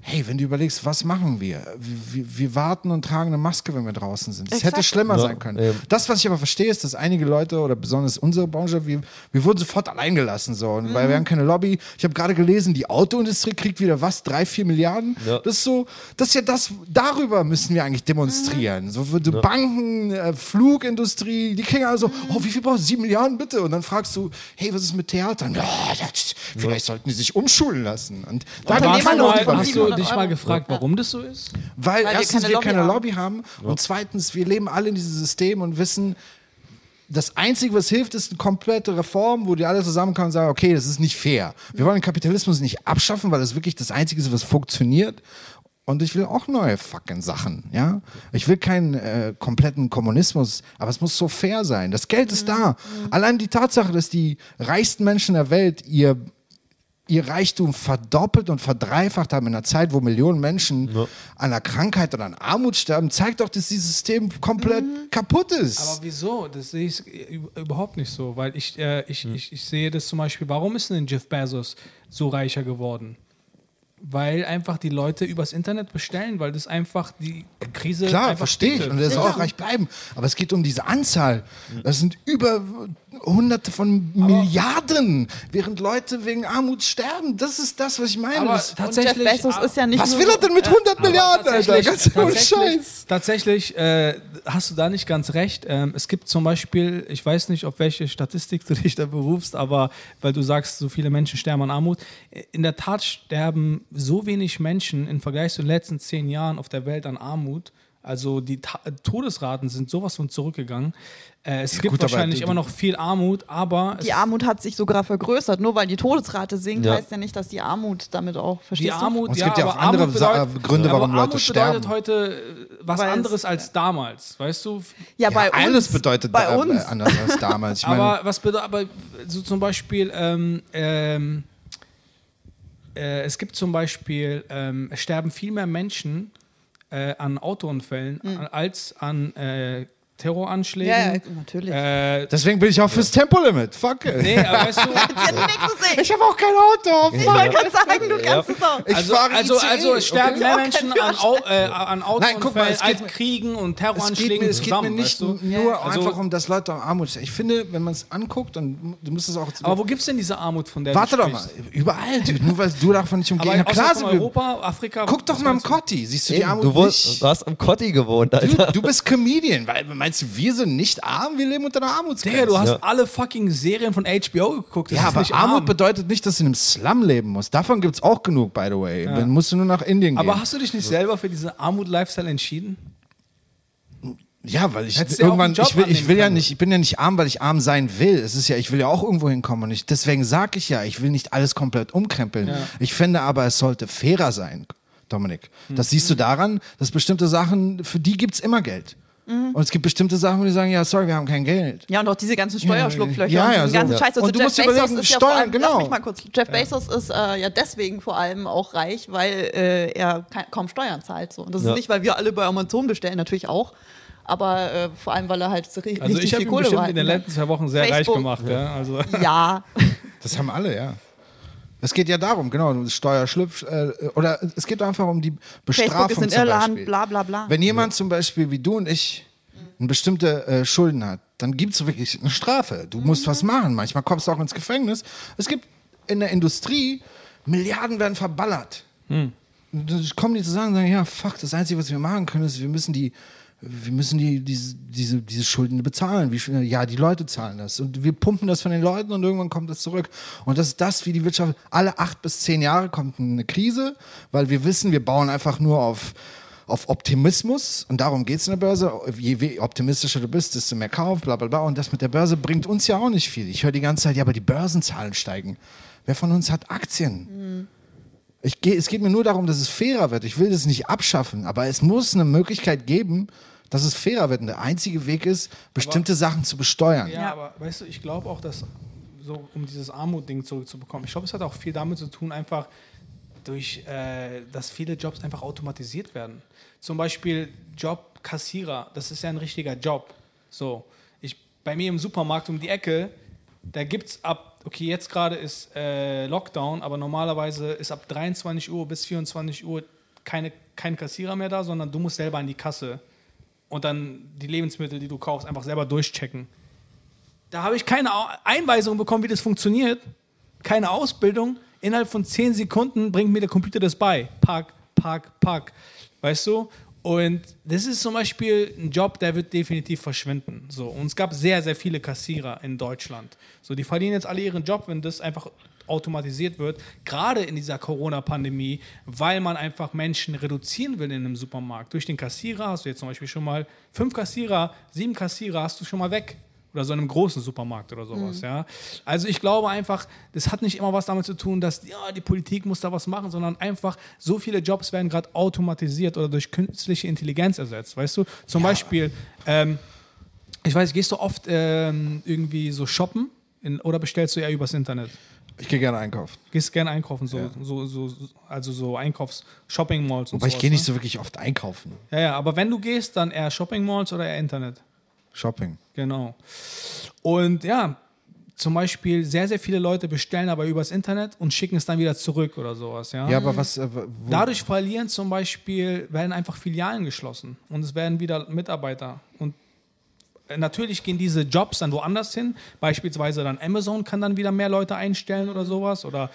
hey, wenn du überlegst, was machen wir? Wir, wir warten und tragen eine Maske, wenn wir draußen sind. Das Exakt. hätte schlimmer Ja, sein können. eben. Das, was ich aber verstehe, ist, dass einige Leute oder besonders unsere Branche, wir, wir wurden sofort allein gelassen. So. Und Weil wir haben keine Lobby. Ich habe gerade gelesen, die Autoindustrie kriegt wieder was? Drei, vier Milliarden? Ja. Das ist so, das ist ja das, darüber müssen wir eigentlich demonstrieren. So für die Banken, äh, Flugindustrie, die kriegen also, oh, wie viel brauchst du? Sieben Milliarden bitte? Und dann fragst du, hey, was ist mit Theatern? Ja, das, vielleicht sollten die sich umschulen lassen. Und da hat nehmen Hast wir du, noch mal, hast du 700 dich mal gefragt, warum das so ist? Weil, Weil wir erstens keine wir Lobby keine haben. Lobby haben und zweitens wir leben alle in diesem System und wissen, das Einzige, was hilft, ist eine komplette Reform, wo die alle zusammenkommen und sagen, okay, das ist nicht fair. Wir wollen den Kapitalismus nicht abschaffen, weil das wirklich das Einzige ist, was funktioniert. Und ich will auch neue fucking Sachen, ja. Ich will keinen äh, kompletten Kommunismus, aber es muss so fair sein. Das Geld ist da. Allein die Tatsache, dass die reichsten Menschen der Welt ihr ihr Reichtum verdoppelt und verdreifacht haben in einer Zeit, wo Millionen Menschen an einer Krankheit oder an Armut sterben, zeigt doch, dass dieses System komplett kaputt ist. Aber wieso? Das sehe ich überhaupt nicht so, weil ich, äh, ich, Hm. ich, ich sehe das zum Beispiel, warum ist denn Jeff Bezos so reicher geworden? Weil einfach die Leute übers Internet bestellen, weil das einfach die Krise Klar, verstehe ich. Und er soll auch reich bleiben. Aber es geht um diese Anzahl. Das sind über Hunderte von Milliarden, während Leute wegen Armut sterben. Das ist das, was ich meine. Aber Das, tatsächlich, Bezos ist ja nicht was will er denn mit 100 Milliarden, Alter? tatsächlich, Ganz ohne tatsächlich, Scheiß. tatsächlich äh, hast du da nicht ganz recht. Ähm, es gibt zum Beispiel, ich weiß nicht, auf welche Statistik du dich da berufst, aber weil du sagst, so viele Menschen sterben an Armut. In der Tat sterben so wenig Menschen im Vergleich zu den letzten zehn Jahren auf der Welt an Armut Also die Ta Todesraten sind sowas von zurückgegangen. Äh, es gibt gut, wahrscheinlich die- immer noch viel Armut, aber Die Armut hat sich sogar vergrößert. Nur weil die Todesrate sinkt, Ja. heißt ja nicht, dass die Armut damit auch, verstehst Die Armut, Und es ja, gibt ja aber auch andere Armut bedeutet, Gründe, aber warum Leute Armut sterben. bedeutet heute äh, was Weil es- anderes als damals, weißt du? Ja, bei uns. alles bedeutet bei da- uns. äh, anders als damals. Ich aber was bedeutet, aber so zum Beispiel, ähm, ähm, äh, es gibt zum Beispiel, ähm, es sterben viel mehr Menschen äh, an Autounfällen an, als an äh, Terroranschlägen. Ja, ja, natürlich. Äh, deswegen bin ich auch fürs Tempolimit. Fuck it. nee, aber weißt du. Ich habe auch kein Auto. Ich wollte gerade sagen, du kannst es auch. Ich also, fahre also, also es sterben okay? mehr Menschen an, Au, äh, an Autounfällen guck mal, es geht als Kriegen und Es geht, mir, Terroranschlägen es geht mir zusammen. nicht weißt du? nur Also- einfach um das Leute Armut. Ich finde, wenn man es anguckt und du musst es auch. Aber wo gibt es denn diese Armut, von der Warte du doch mal. Überall, dude. Nur weil du davon nicht umgehen Aber kannst. Klar, sind Europa, Afrika. Guck doch mal im? Kotti. Siehst du die Armut du, hast am Kotti gewohnt, Alter. Du, du bist Comedian. Weil, meinst du, wir sind nicht arm? Wir leben unter einer Armutsgrenze. Digga, du hast Ja. alle fucking Serien von HBO geguckt. Das ja, ist aber nicht Armut arm. bedeutet nicht, dass du in einem Slum leben musst. Davon gibt es auch genug, by the way. Dann musst du nur nach Indien gehen. Aber hast du dich nicht selber für diese Armut-Lifestyle entschieden? Ja, weil ich Hättest ja irgendwann, ich will, ich will ja nicht, ich bin ja nicht arm, weil ich arm sein will. Es ist ja, ich will ja auch irgendwo hinkommen und ich, deswegen sage ich ja, ich will nicht alles komplett umkrempeln. Ja. Ich finde aber, es sollte fairer sein, Dominik. Das siehst du daran, dass bestimmte Sachen, für die gibt's immer Geld. Und es gibt bestimmte Sachen, wo die sagen, ja, sorry, wir haben kein Geld. Ja, und auch diese ganzen Steuerschlupflöcher Ja, und ja, diesen ganzen so. Scheiß. Also Und du Jeff musst dir Bezos überlegen, ist ja Steuern, vor allem, genau. lass mich mal kurz. Jeff Bezos ist äh, ja deswegen vor allem auch reich, weil äh, er kaum Steuern zahlt. So. Und das Ja. ist nicht, weil wir alle bei Amazon bestellen, natürlich auch. Aber äh, vor allem, weil er halt so Also richtig ich habe viel ihn Kohle bestimmt behalten in den letzten zwei Wochen sehr Facebook. reich gemacht. Ja. Also, Ja, Das haben alle, ja. Es geht ja darum, genau, Steuerschlupf, äh, oder es geht einfach um die Bestrafung Facebook ist in zum Irland, Beispiel. bla bla bla. Wenn jemand zum Beispiel wie du und ich eine bestimmte äh, Schulden hat, dann gibt es wirklich eine Strafe. Du musst was machen. Manchmal kommst du auch ins Gefängnis. Es gibt in der Industrie, Milliarden werden verballert. Und Dann kommen die zusammen und sagen, ja, fuck, das Einzige, was wir machen können, ist, wir müssen die, wir müssen die, diese, diese, diese Schulden bezahlen. Wie, ja, die Leute zahlen das. Und wir pumpen das von den Leuten und irgendwann kommt das zurück. Und das ist das, wie die Wirtschaft, alle acht bis zehn Jahre kommt eine Krise, weil wir wissen, wir bauen einfach nur auf, auf Optimismus und darum geht es in der Börse. Je optimistischer du bist, desto mehr Kauf, bla bla bla. Und das mit der Börse bringt uns ja auch nicht viel. Ich höre die ganze Zeit, ja, aber die Börsenzahlen steigen. Wer von uns hat Aktien? Ich geh, es geht mir nur darum, dass es fairer wird. Ich will das nicht abschaffen, aber es muss eine Möglichkeit geben, dass es fairer wird. Und der einzige Weg ist, bestimmte Sachen zu besteuern. ja, Ja. aber weißt du, ich glaube auch, dass, so um dieses Armut-Ding zurückzubekommen, ich glaube, es hat auch viel damit zu tun, einfach durch, äh, dass viele Jobs einfach automatisiert werden. Zum Beispiel Job Kassierer, das ist ja ein richtiger Job. So, ich, bei mir im Supermarkt um die Ecke, da gibt es ab, okay, jetzt gerade ist äh, Lockdown, aber normalerweise ist ab 23 Uhr bis 24 Uhr keine, kein Kassierer mehr da, sondern du musst selber an die Kasse und dann die Lebensmittel, die du kaufst, einfach selber durchchecken. Da habe ich keine Einweisung bekommen, wie das funktioniert. Keine Ausbildung. Innerhalb von 10 Sekunden bringt mir der Computer das bei. Pack, pack, pack. Weißt du? Und das ist zum Beispiel ein Job, der wird definitiv verschwinden. So. Und es gab sehr, sehr viele Kassierer in Deutschland. So, die verlieren jetzt alle ihren Job, wenn das einfach automatisiert wird. Gerade in dieser Corona-Pandemie, weil man einfach Menschen reduzieren will in einem Supermarkt. Durch den Kassierer hast du jetzt zum Beispiel schon mal fünf Kassierer, sieben Kassierer hast du schon mal weg. Oder so einem großen Supermarkt oder sowas, ja. Also ich glaube einfach, das hat nicht immer was damit zu tun, dass ja, die Politik muss da was machen, sondern einfach so viele Jobs werden gerade automatisiert oder durch künstliche Intelligenz ersetzt, weißt du? Zum Beispiel, ähm, ich weiß, gehst du oft ähm, irgendwie so shoppen in, oder bestellst du eher übers Internet? Ich gehe gerne einkaufen. Gehst gerne einkaufen, so, so, so, so- also so Einkaufs-Shopping-Malls und Aber ich gehe nicht ne? so wirklich oft einkaufen. Ja, ja, aber wenn du gehst, dann eher Shopping-Malls oder eher Internet? Shopping. Genau. Und ja, zum Beispiel sehr, sehr viele Leute bestellen aber übers Internet und schicken es dann wieder zurück oder sowas. Ja, Ja, aber was. Äh, Dadurch verlieren zum Beispiel, werden einfach Filialen geschlossen und es werden wieder Mitarbeiter. Und natürlich gehen diese Jobs dann woanders hin. Beispielsweise dann Amazon kann dann wieder mehr Leute einstellen oder sowas. Oder,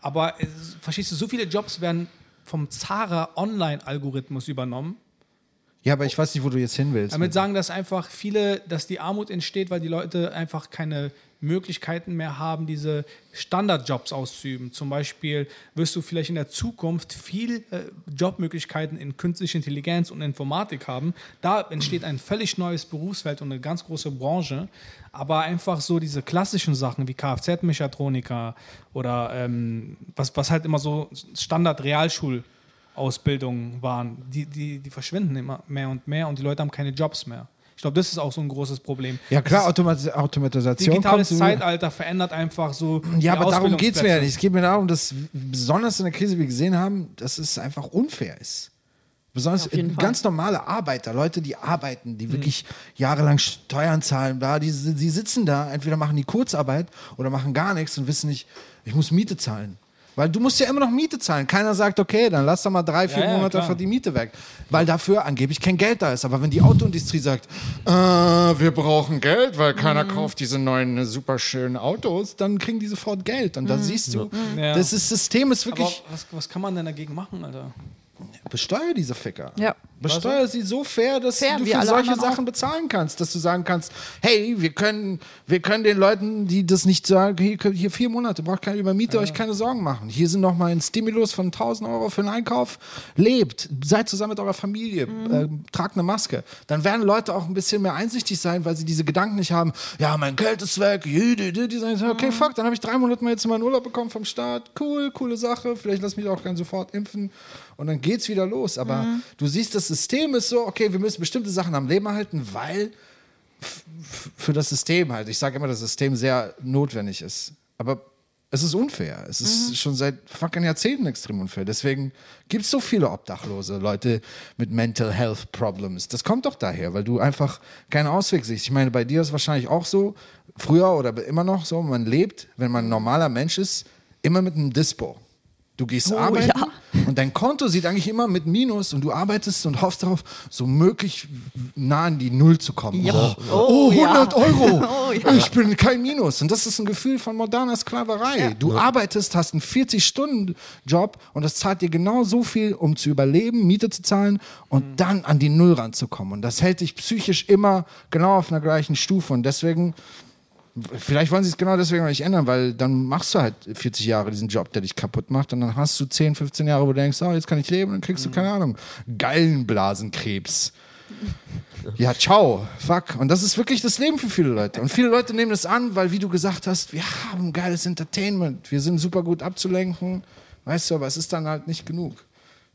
aber es, verstehst du, so viele Jobs werden vom Zara Online-Algorithmus übernommen. ja, aber ich weiß nicht, wo du jetzt hin willst. Damit sagen, dass einfach viele, dass die Armut entsteht, weil die Leute einfach keine Möglichkeiten mehr haben, diese Standardjobs auszuüben. Zum Beispiel wirst du vielleicht in der Zukunft viel äh, Jobmöglichkeiten in künstlicher Intelligenz und Informatik haben. Da entsteht ein völlig neues Berufsfeld und eine ganz große Branche. Aber einfach so diese klassischen Sachen wie Kfz-Mechatroniker oder ähm, was, was halt immer so Standard-Realschulausbildungen waren, die, die, die verschwinden immer mehr und mehr und die Leute haben keine Jobs mehr. Ich glaube, das ist auch so ein großes Problem. Ja klar, Das Automat Automatisation digitales kommt. Zeitalter verändert einfach so. Ja, die aber darum geht es mir ja nicht. Es geht mir darum, dass besonders in der Krise, wie wir gesehen haben, dass es einfach unfair ist. Besonders Fall. ganz normale Arbeiter, Leute, die arbeiten, Mhm. die wirklich jahrelang Steuern zahlen, bla, die, die sitzen da, entweder machen die Kurzarbeit oder machen gar nichts und wissen nicht, ich muss Miete zahlen. Weil du musst ja immer noch Miete zahlen. Keiner sagt, okay, dann lass doch mal drei, vier Ja, ja, Monate für die Miete weg. Weil dafür angeblich kein Geld da ist. Aber wenn die Autoindustrie sagt, äh, wir brauchen Geld, weil keiner Mhm. kauft diese neuen äh, super schönen Autos, dann kriegen die sofort Geld. Und da siehst du, Ja. das ist, System ist Aber wirklich, was, was kann man denn dagegen machen, Alter? Besteuer diese Ficker. Ja. Besteuer sie so fair, dass Fair, du für solche Sachen bezahlen kannst, dass du sagen kannst, hey, wir können, wir können den Leuten, die das nicht sagen, hier, hier vier Monate, braucht keine über Miete, euch keine Sorgen machen. Hier sind noch mal ein Stimulus von 1000 Euro für einen Einkauf. Lebt, seid zusammen mit eurer Familie, äh, tragt eine Maske. Dann werden Leute auch ein bisschen mehr einsichtig sein, weil sie diese Gedanken nicht haben, ja, mein Geld ist weg, die, sagen, okay, fuck, dann habe ich drei Monate mal jetzt meinen Urlaub bekommen vom Staat, cool, coole Sache, vielleicht lass mich auch gerne sofort impfen und dann geht's wieder los. Aber du siehst, das System ist so, okay, wir müssen bestimmte Sachen am Leben erhalten, weil für das System halt, ich sage immer, das System sehr notwendig ist. Aber es ist unfair. Es ist schon seit fucking Jahrzehnten extrem unfair. Deswegen gibt es so viele Obdachlose, Leute mit Mental Health Problems. Das kommt doch daher, weil du einfach keinen Ausweg siehst. Ich meine, bei dir ist es wahrscheinlich auch so, früher oder immer noch so, man lebt, wenn man ein normaler Mensch ist, immer mit einem Dispo. Du gehst Oh, arbeiten ja. Dein Konto sieht eigentlich immer mit Minus und du arbeitest und hoffst darauf, so möglich nah an die Null zu kommen. Ja. Oh, Oh, ja. 100 Euro. Oh, ja. Ich bin kein Minus. Und das ist ein Gefühl von moderner Sklaverei. Du arbeitest, hast einen 40-Stunden-Job und das zahlt dir genau so viel, um zu überleben, Miete zu zahlen und Mhm. dann an die Null ranzukommen. Und das hält dich psychisch immer genau auf einer gleichen Stufe. Und deswegen Vielleicht wollen sie es genau deswegen nicht ändern, weil dann machst du halt 40 Jahre diesen Job, der dich kaputt macht und dann hast du 10, 15 Jahre, wo du denkst, oh, jetzt kann ich leben und dann kriegst du, keine Ahnung, Gallenblasenkrebs. Ja, ciao, fuck. Und das ist wirklich das Leben für viele Leute. Und viele Leute nehmen das an, weil, wie du gesagt hast, wir haben geiles Entertainment, wir sind super gut abzulenken, weißt du, aber es ist dann halt nicht genug.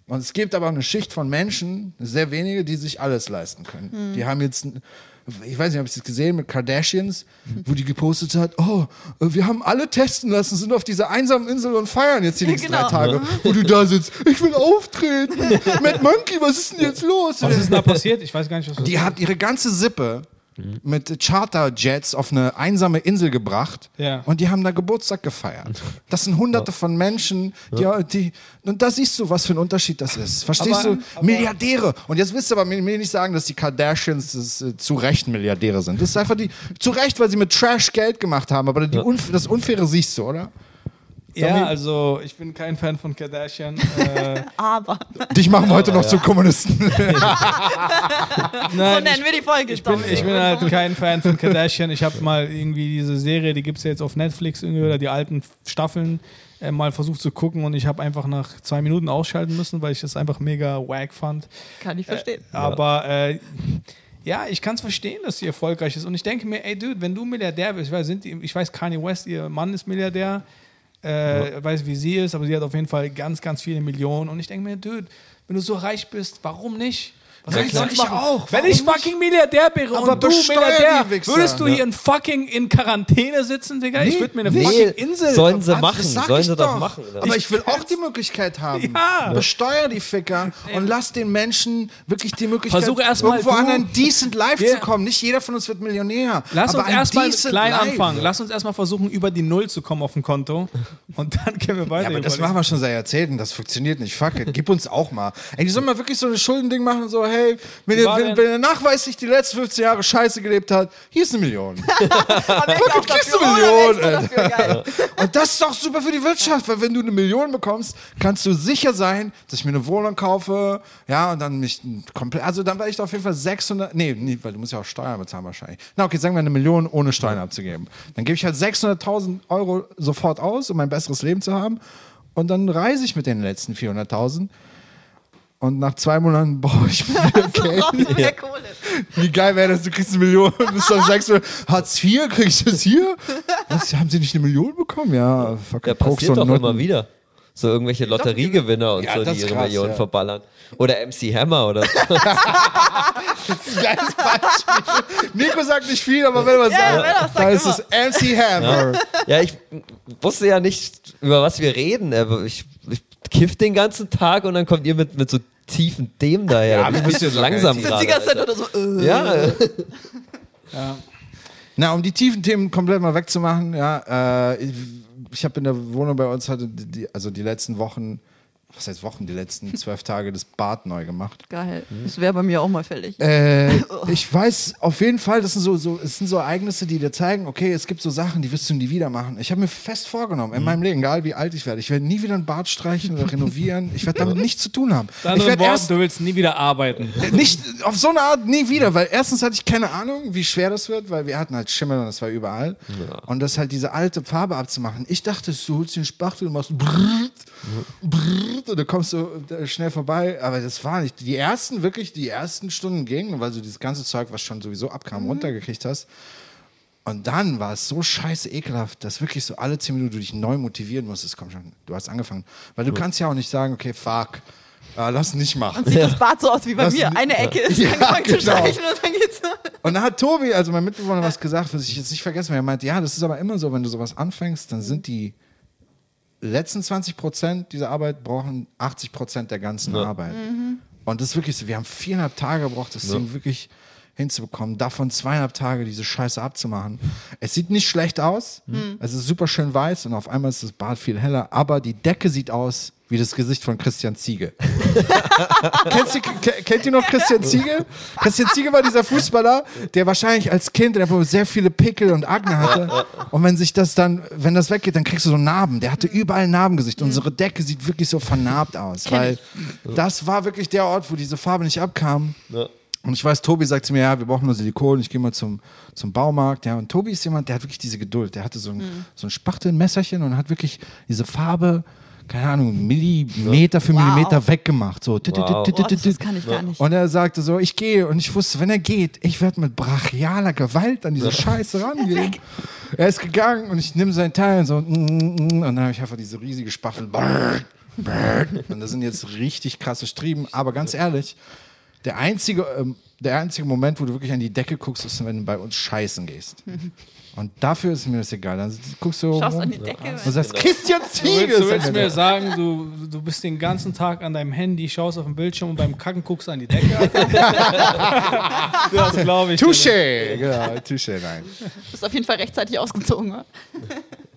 Und es gibt aber eine Schicht von Menschen, sehr wenige, die sich alles leisten können. Die haben jetzt, ich weiß nicht, habe ich das gesehen mit Kardashians, wo die gepostet hat, oh, wir haben alle testen lassen, sind auf dieser einsamen Insel und feiern jetzt die nächsten Genau. drei Tage. Wo du da sitzt, ich will auftreten. Mad Monkey, was ist denn jetzt los? Was ist denn da passiert? Ich weiß gar nicht, was Die hat ihre ganze Sippe mit Charterjets auf eine einsame Insel gebracht Ja. und die haben da Geburtstag gefeiert. Das sind hunderte von Menschen, die, die und da siehst du, was für ein Unterschied das ist. Verstehst Aber- du? aber- Milliardäre. Und jetzt willst du aber mir nicht sagen, dass die Kardashians das, äh, zu Recht Milliardäre sind. Das ist einfach die, zu Recht, weil sie mit Trash Geld gemacht haben, aber die das Unfaire siehst du, oder? Ja, also ich bin kein Fan von Kardashian. äh, Aber. Dich machen wir heute noch zu Kommunisten. So nein, nennen wir die Folge. ich bin, ich bin halt kein Fan von Kardashian. Ich habe mal irgendwie diese Serie, die gibt es ja jetzt auf Netflix irgendwie, oder die alten Staffeln äh, mal versucht zu gucken und ich habe einfach nach zwei Minuten ausschalten müssen, weil ich das einfach mega wack fand. Kann ich verstehen. Aber äh, ja, ich kann es verstehen, dass sie erfolgreich ist. Und ich denke mir, ey, Dude, wenn du Milliardär bist, ich weiß, sind die, ich weiß Kanye West, ihr Mann ist Milliardär, äh, weiß, wie sie ist, aber sie hat auf jeden Fall ganz, ganz viele Millionen. Und ich denke mir, Dude, wenn du so reich bist, warum nicht? Was Ja, soll Ich machen? auch. Wenn Warum ich fucking Milliardär wäre Aber und du besteuer Milliardär, würdest du hier in fucking in Quarantäne sitzen, Digga? ich Nee, würde mir eine nee. fucking Insel. sollen sie machen, sollen ich sie doch machen. oder? Aber ich will auch die Möglichkeit haben. Ja. Besteuer die Ficker und lass den Menschen wirklich die Möglichkeit, Versuch erst mal irgendwo du- an ein decent Life Wir- zu kommen. Nicht jeder von uns wird Millionär. Lass aber uns erstmal klein life. anfangen. Lass uns erstmal versuchen, über die Null zu kommen auf dem Konto. Und dann können wir weiter. Ja, aber das machen wir schon seit Jahrzehnten. Das funktioniert nicht. Fuck it. Gib uns auch mal. Ey, die sollen mal wirklich so ein Schuldending machen. So, hey, hey, wenn, ihr, wenn, wenn er nachweislich die letzten 15 Jahre scheiße gelebt hat, hier ist eine Million. Aber ich auch kriegst oder Millionen, extra dafür. Und das ist doch super für die Wirtschaft, weil wenn du eine Million bekommst, kannst du sicher sein, dass ich mir eine Wohnung kaufe, ja, und dann mich komplett, also dann werde ich da auf jeden Fall 600, nee, nee, weil du musst ja auch Steuern bezahlen wahrscheinlich. Na okay, sagen wir eine Million ohne Steuern abzugeben. Dann gebe ich halt 600.000 Euro sofort aus, um ein besseres Leben zu haben und dann reise ich mit den letzten 400.000 und nach zwei Monaten brauche ich wieder Geld. Brauchst mehr Kohle. Wie geil wäre das, du kriegst eine Million und bist dann sagst du, Hartz IV, krieg ich das hier? Was, haben sie nicht eine Million bekommen? Ja, fuck, Ja, passiert doch immer wieder. So irgendwelche Lotteriegewinner und Ja, so, das die ist ihre krass, Millionen ja. verballern. Oder MC Hammer oder so. Geiles Beispiel. Nico sagt nicht viel, aber wenn er was Ja, sagt, dann ist es MC Hammer. ja, ich wusste ja nicht, über was wir reden. aber Ich, ich kiff den ganzen Tag und dann kommt ihr mit, mit so tiefen Themen daher. Ja, wir ich müssen jetzt langsam Sitzt die gerade. ganze Zeit oder so. Äh. Ja, Ja. Na, um die tiefen Themen komplett mal wegzumachen, ja, äh, ich, ich habe in der Wohnung bei uns hatte die, die, also die letzten Wochen, was heißt Wochen, die letzten zwölf Tage das Bad neu gemacht. Geil. Das wäre bei mir auch mal fällig. Äh, ich weiß auf jeden Fall, das sind so, so, es sind so Ereignisse, die dir zeigen, okay, es gibt so Sachen, die wirst du nie wieder machen. Ich habe mir fest vorgenommen, in meinem Leben, egal wie alt ich werde, ich werde nie wieder ein Bad streichen oder renovieren. Ich werde damit nichts zu tun haben. Mit Ich Worten, erst du willst nie wieder arbeiten. nicht auf so eine Art nie wieder, weil erstens hatte ich keine Ahnung, wie schwer das wird, weil wir hatten halt Schimmel und das war überall. Und das halt diese alte Farbe abzumachen. Ich dachte, du holst den Spachtel und machst brrrt, brrrt, und du kommst so äh, schnell vorbei. Aber das war nicht. Die ersten, wirklich, die ersten Stunden gingen, weil du dieses ganze Zeug, was schon sowieso abkam, runtergekriegt hast. Und dann war es so scheiße ekelhaft, dass wirklich so alle zehn Minuten du dich neu motivieren musstest. Komm schon, du hast angefangen. Weil du kannst ja auch nicht sagen, okay, fuck, äh, lass nicht machen. Sieht das Bad so aus wie bei Das- mir. Eine Ecke ist Ja, angefangen zu genau. streichen und dann geht's. Und da hat Tobi, also mein Mitbewohner, was gesagt, was ich jetzt nicht vergessen habe. Er meinte, ja, das ist aber immer so, wenn du sowas anfängst, dann sind die letzten 20 Prozent dieser Arbeit brauchen 80 Prozent der ganzen Arbeit. Und das ist wirklich so, wir haben viereinhalb Tage gebraucht, das Ding wirklich hinzubekommen, davon zweieinhalb Tage diese Scheiße abzumachen. Es sieht nicht schlecht aus, es ist super schön weiß und auf einmal ist das Bad viel heller, aber die Decke sieht aus wie das Gesicht von Christian Ziege. Kennst du, ke- kennt ihr noch Christian Ziege? Christian Ziege war dieser Fußballer, der wahrscheinlich als Kind einfach sehr viele Pickel und Akne hatte. Und wenn sich das dann, wenn das weggeht, dann kriegst du so Narben. Der hatte überall ein Narbengesicht. Unsere Decke sieht wirklich so vernarbt aus, weil das war wirklich der Ort, wo diese Farbe nicht abkam. Und ich weiß, Tobi sagt zu mir, ja, wir brauchen nur Silikon, ich gehe mal zum, zum Baumarkt. Ja, und Tobi ist jemand, der hat wirklich diese Geduld. Der hatte so ein, so ein Spachtelmesserchen und hat wirklich diese Farbe, keine Ahnung, Millimeter für Wow. Millimeter weggemacht. So. Wow. Boah, das, kann ich gar nicht. Und er sagte so, ich gehe und ich wusste, wenn er geht, ich werde mit brachialer Gewalt an diese Scheiße rangehen. Er ist gegangen und ich nehme sein Teil und so mm, mm, mm, und dann habe ich einfach diese riesige brrr. Und das sind jetzt richtig krasse Striemen, aber ganz ehrlich, der einzige, der einzige Moment, wo du wirklich an die Decke guckst, ist, wenn du bei uns scheißen gehst. Und dafür ist mir das egal. Dann guckst du Schaust an die Decke. und sagst, Christian Du Ziege willst, du willst mir sagen, du, du bist den ganzen Tag an deinem Handy, schaust auf den Bildschirm und beim Kacken guckst an die Decke. Das glaube ich. Touché! Genau, Touché, nein. Du bist auf jeden Fall rechtzeitig ausgezogen. Oder?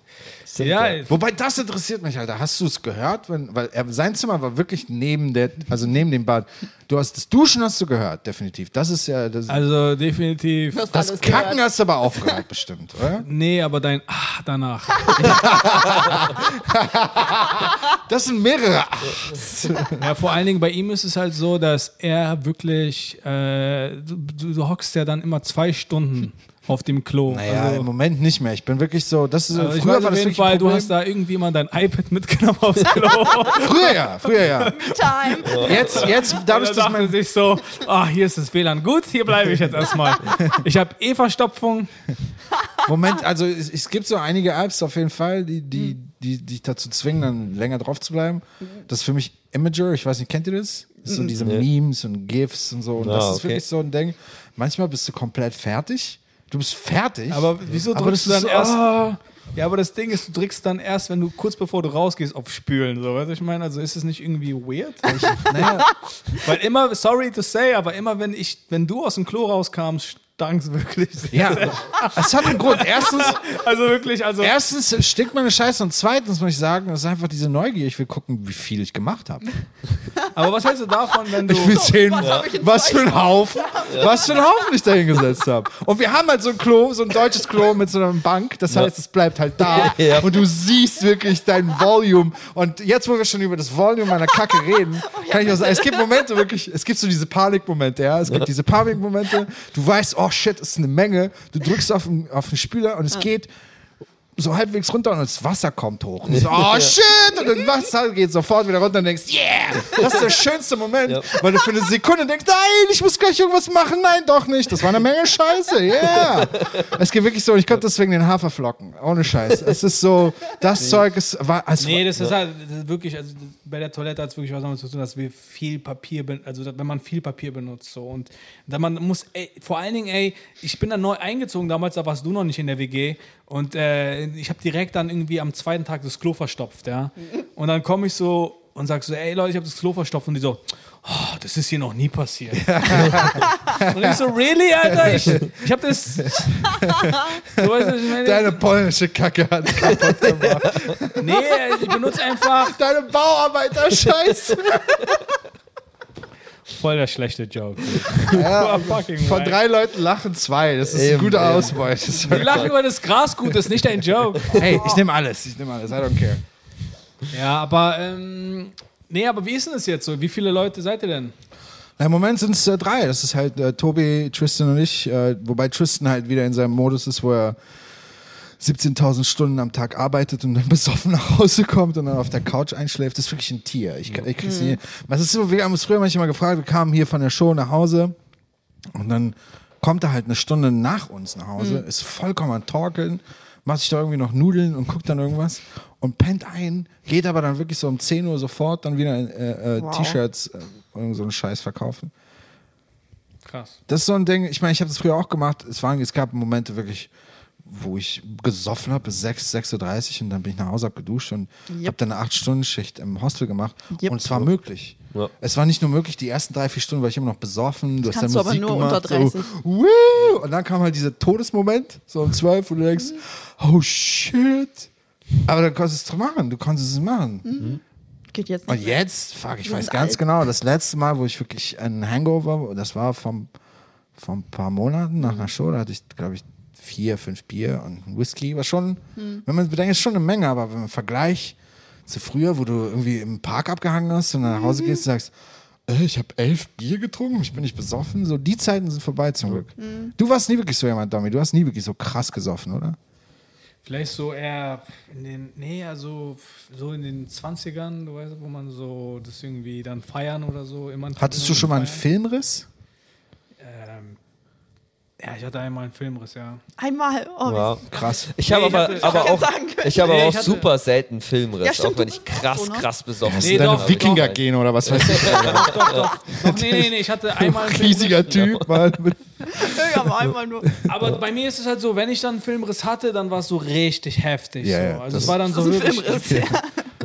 Ja, Wobei, das interessiert mich, Alter. Hast du es gehört? Wenn, weil er, sein Zimmer war wirklich neben der, also neben dem Bad. Du hast das Duschen hast du gehört, definitiv. Das ist ja, das, also definitiv. Das alles Kacken gehört. hast du aber auch gehört, bestimmt, oder? Nee, aber dein Ah danach. Das sind mehrere. Ja, vor allen Dingen bei ihm ist es halt so, dass er wirklich, äh, du, du, du hockst ja dann immer zwei Stunden auf dem Klo. Naja, also, im Moment nicht mehr. Ich bin wirklich so, das ist, also früher weiß war auf das jeden wirklich ein Fall, du hast da irgendwie mal dein iPad mitgenommen aufs Klo. Früher ja, früher ja. Time. Jetzt, jetzt, dadurch, dass mein, sich so, ah, hier ist das WLAN gut, hier bleibe ich jetzt erstmal. Ich habe eh Verstopfung. Moment, also es, es gibt so einige Apps auf jeden Fall, die, die, die, die dich dazu zwingen, dann länger drauf zu bleiben. Das ist für mich Imager, ich weiß nicht, kennt ihr das? das so diese Memes und GIFs und so. Und Ah, das ist okay. wirklich so ein Ding. Manchmal bist du komplett fertig. Du bist fertig. Aber wieso Aber drückst du dann erst? ah. Ja, aber das Ding ist, du drückst dann erst, wenn du kurz bevor du rausgehst, auf Spülen. So, weißt du, ich meine, also ist es nicht irgendwie weird? naja, Weil immer, sorry to say, aber immer wenn ich, wenn du aus dem Klo rauskamst, stank's wirklich. Ja, es hat einen Grund. Erstens, Also wirklich, also. erstens stinkt meine Scheiße und zweitens muss ich sagen, das ist einfach diese Neugier. Ich will gucken, wie viel ich gemacht habe. Aber was hältst du davon, wenn du. Ich will sehen, was was für ein Haufen, was für ein Haufen ich da hingesetzt habe. Und wir haben halt so ein Klo, so ein deutsches Klo mit so einer Bank. Das heißt, es bleibt halt da. Ja. Und du siehst wirklich dein Volume. Und jetzt, wo wir schon über das Volume meiner Kacke reden, kann ich auch sagen, es gibt Momente wirklich, es gibt so diese Panikmomente, ja. Es gibt diese Panikmomente. Du weißt, oh shit, das ist eine Menge. Du drückst auf den, auf den Spüler und es geht so halbwegs runter und das Wasser kommt hoch. Und so, oh shit! Und das Wasser geht sofort wieder runter und denkst, yeah! Das ist der schönste Moment, Ja. weil du für eine Sekunde denkst, nein, ich muss gleich irgendwas machen. Nein, doch nicht. Das war eine Menge Scheiße, yeah! Es geht wirklich so, ich konnte deswegen den Haferflocken. Ohne Scheiß. Es ist so, das Zeug ist, war, es Nee, das ist halt das ist wirklich, also bei der Toilette hat es wirklich was damit zu tun, dass wir viel Papier, also wenn man viel Papier benutzt so und da man muss, ey, vor allen Dingen, ey, ich bin dann neu eingezogen, damals da warst du noch nicht in der WG und äh, ich habe direkt dann irgendwie am zweiten Tag das Klo verstopft, ja, und dann komme ich so und sag so, ey Leute, ich habe das Klo verstopft und die so, oh, das ist hier noch nie passiert. und ich so, really, Alter, ich, ich habe das, so, weißt du, ich meine, Deine polnische Kacke hat kaputt gemacht. nee, ich benutze einfach Deine Bauarbeiter-Scheiße. Voll der schlechte Joke. Ja, von drei Leuten lachen zwei. Das ist eine Eben, gute eben. Ausbeute. Wir lachen über das Grasgut, das ist nicht dein Joke. Hey, ich nehme alles. Ich nehme alles. I don't care. Ja, aber, ähm, nee, aber wie ist denn das jetzt so? Wie viele Leute seid ihr denn? Na, Im Moment sind es äh, drei. Das ist halt äh, Tobi, Tristan und ich. Äh, wobei Tristan halt wieder in seinem Modus ist, wo er 17.000 Stunden am Tag arbeitet und dann besoffen nach Hause kommt und dann auf der Couch einschläft. Das ist wirklich ein Tier. Ich, kann- ich krieg's nicht. Was ist so, wir haben uns früher manchmal gefragt, wir kamen hier von der Show nach Hause und dann kommt er halt eine Stunde nach uns nach Hause, ist vollkommen am Torkeln, macht sich da irgendwie noch Nudeln und guckt dann irgendwas und pennt ein, geht aber dann wirklich so um 10 Uhr sofort dann wieder äh, äh, Wow. T-Shirts äh, und so einen Scheiß verkaufen. Krass. Das ist so ein Ding, ich meine, ich habe das früher auch gemacht. Es, waren, es gab Momente wirklich, wo ich gesoffen habe bis 6, 6.30 Uhr und dann bin ich nach Hause, hab geduscht und Yep. habe dann eine 8-Stunden-Schicht im Hostel gemacht. Yep. Und es war möglich. Ja. Es war nicht nur möglich, die ersten drei, vier Stunden war ich immer noch besoffen. Du hast dann kannst du aber Musik nur gemacht, unter 30. So! Und dann kam halt dieser Todesmoment, so um 12, wo du denkst, oh shit. Aber dann konntest du es machen, du konntest es machen. Geht jetzt Und nicht. mehr. jetzt, fuck, ich weiß ganz alt. genau, das letzte Mal, wo ich wirklich einen Hangover, das war vom, vor ein paar Monaten nach einer Show, da hatte ich, glaube ich, vier, fünf Bier und ein Whisky. War schon, wenn man bedenkt, ist schon eine Menge, aber wenn man vergleicht zu früher, wo du irgendwie im Park abgehangen hast und dann nach Hause gehst und sagst, äh, ich habe elf Bier getrunken, ich bin nicht besoffen. So, die Zeiten sind vorbei zum Glück. Du warst nie wirklich so jemand, Domi. Du hast nie wirklich so krass gesoffen, oder? Vielleicht so eher in den, nee, also so in den 20ern, du weißt, wo man so das irgendwie dann feiern oder so. Immer Hattest du schon mal einen Filmriss? Ja, ich hatte einmal einen Filmriss, ja. Einmal. Oh, Ja. Krass. Ich habe Nee, ich aber, hatte- aber Ich auch, ich habe Nee, aber ich auch hatte- super selten Filmriss, Ja, stimmt, auch wenn ich krass, so, ne? krass besoffen Das Nee, deine doch, Wikinger-Gene oder was weiß ich. doch, doch, doch. doch nee, nee, nee, ich hatte einmal einen Filmriss. Riesiger Typ, Mann. Mit Ich habe einmal nur. Aber bei mir ist es halt so, wenn ich dann einen Filmriss hatte, dann war es so richtig heftig. Ja, so. Also das- es war dann so wirklich, Filmriss, ja.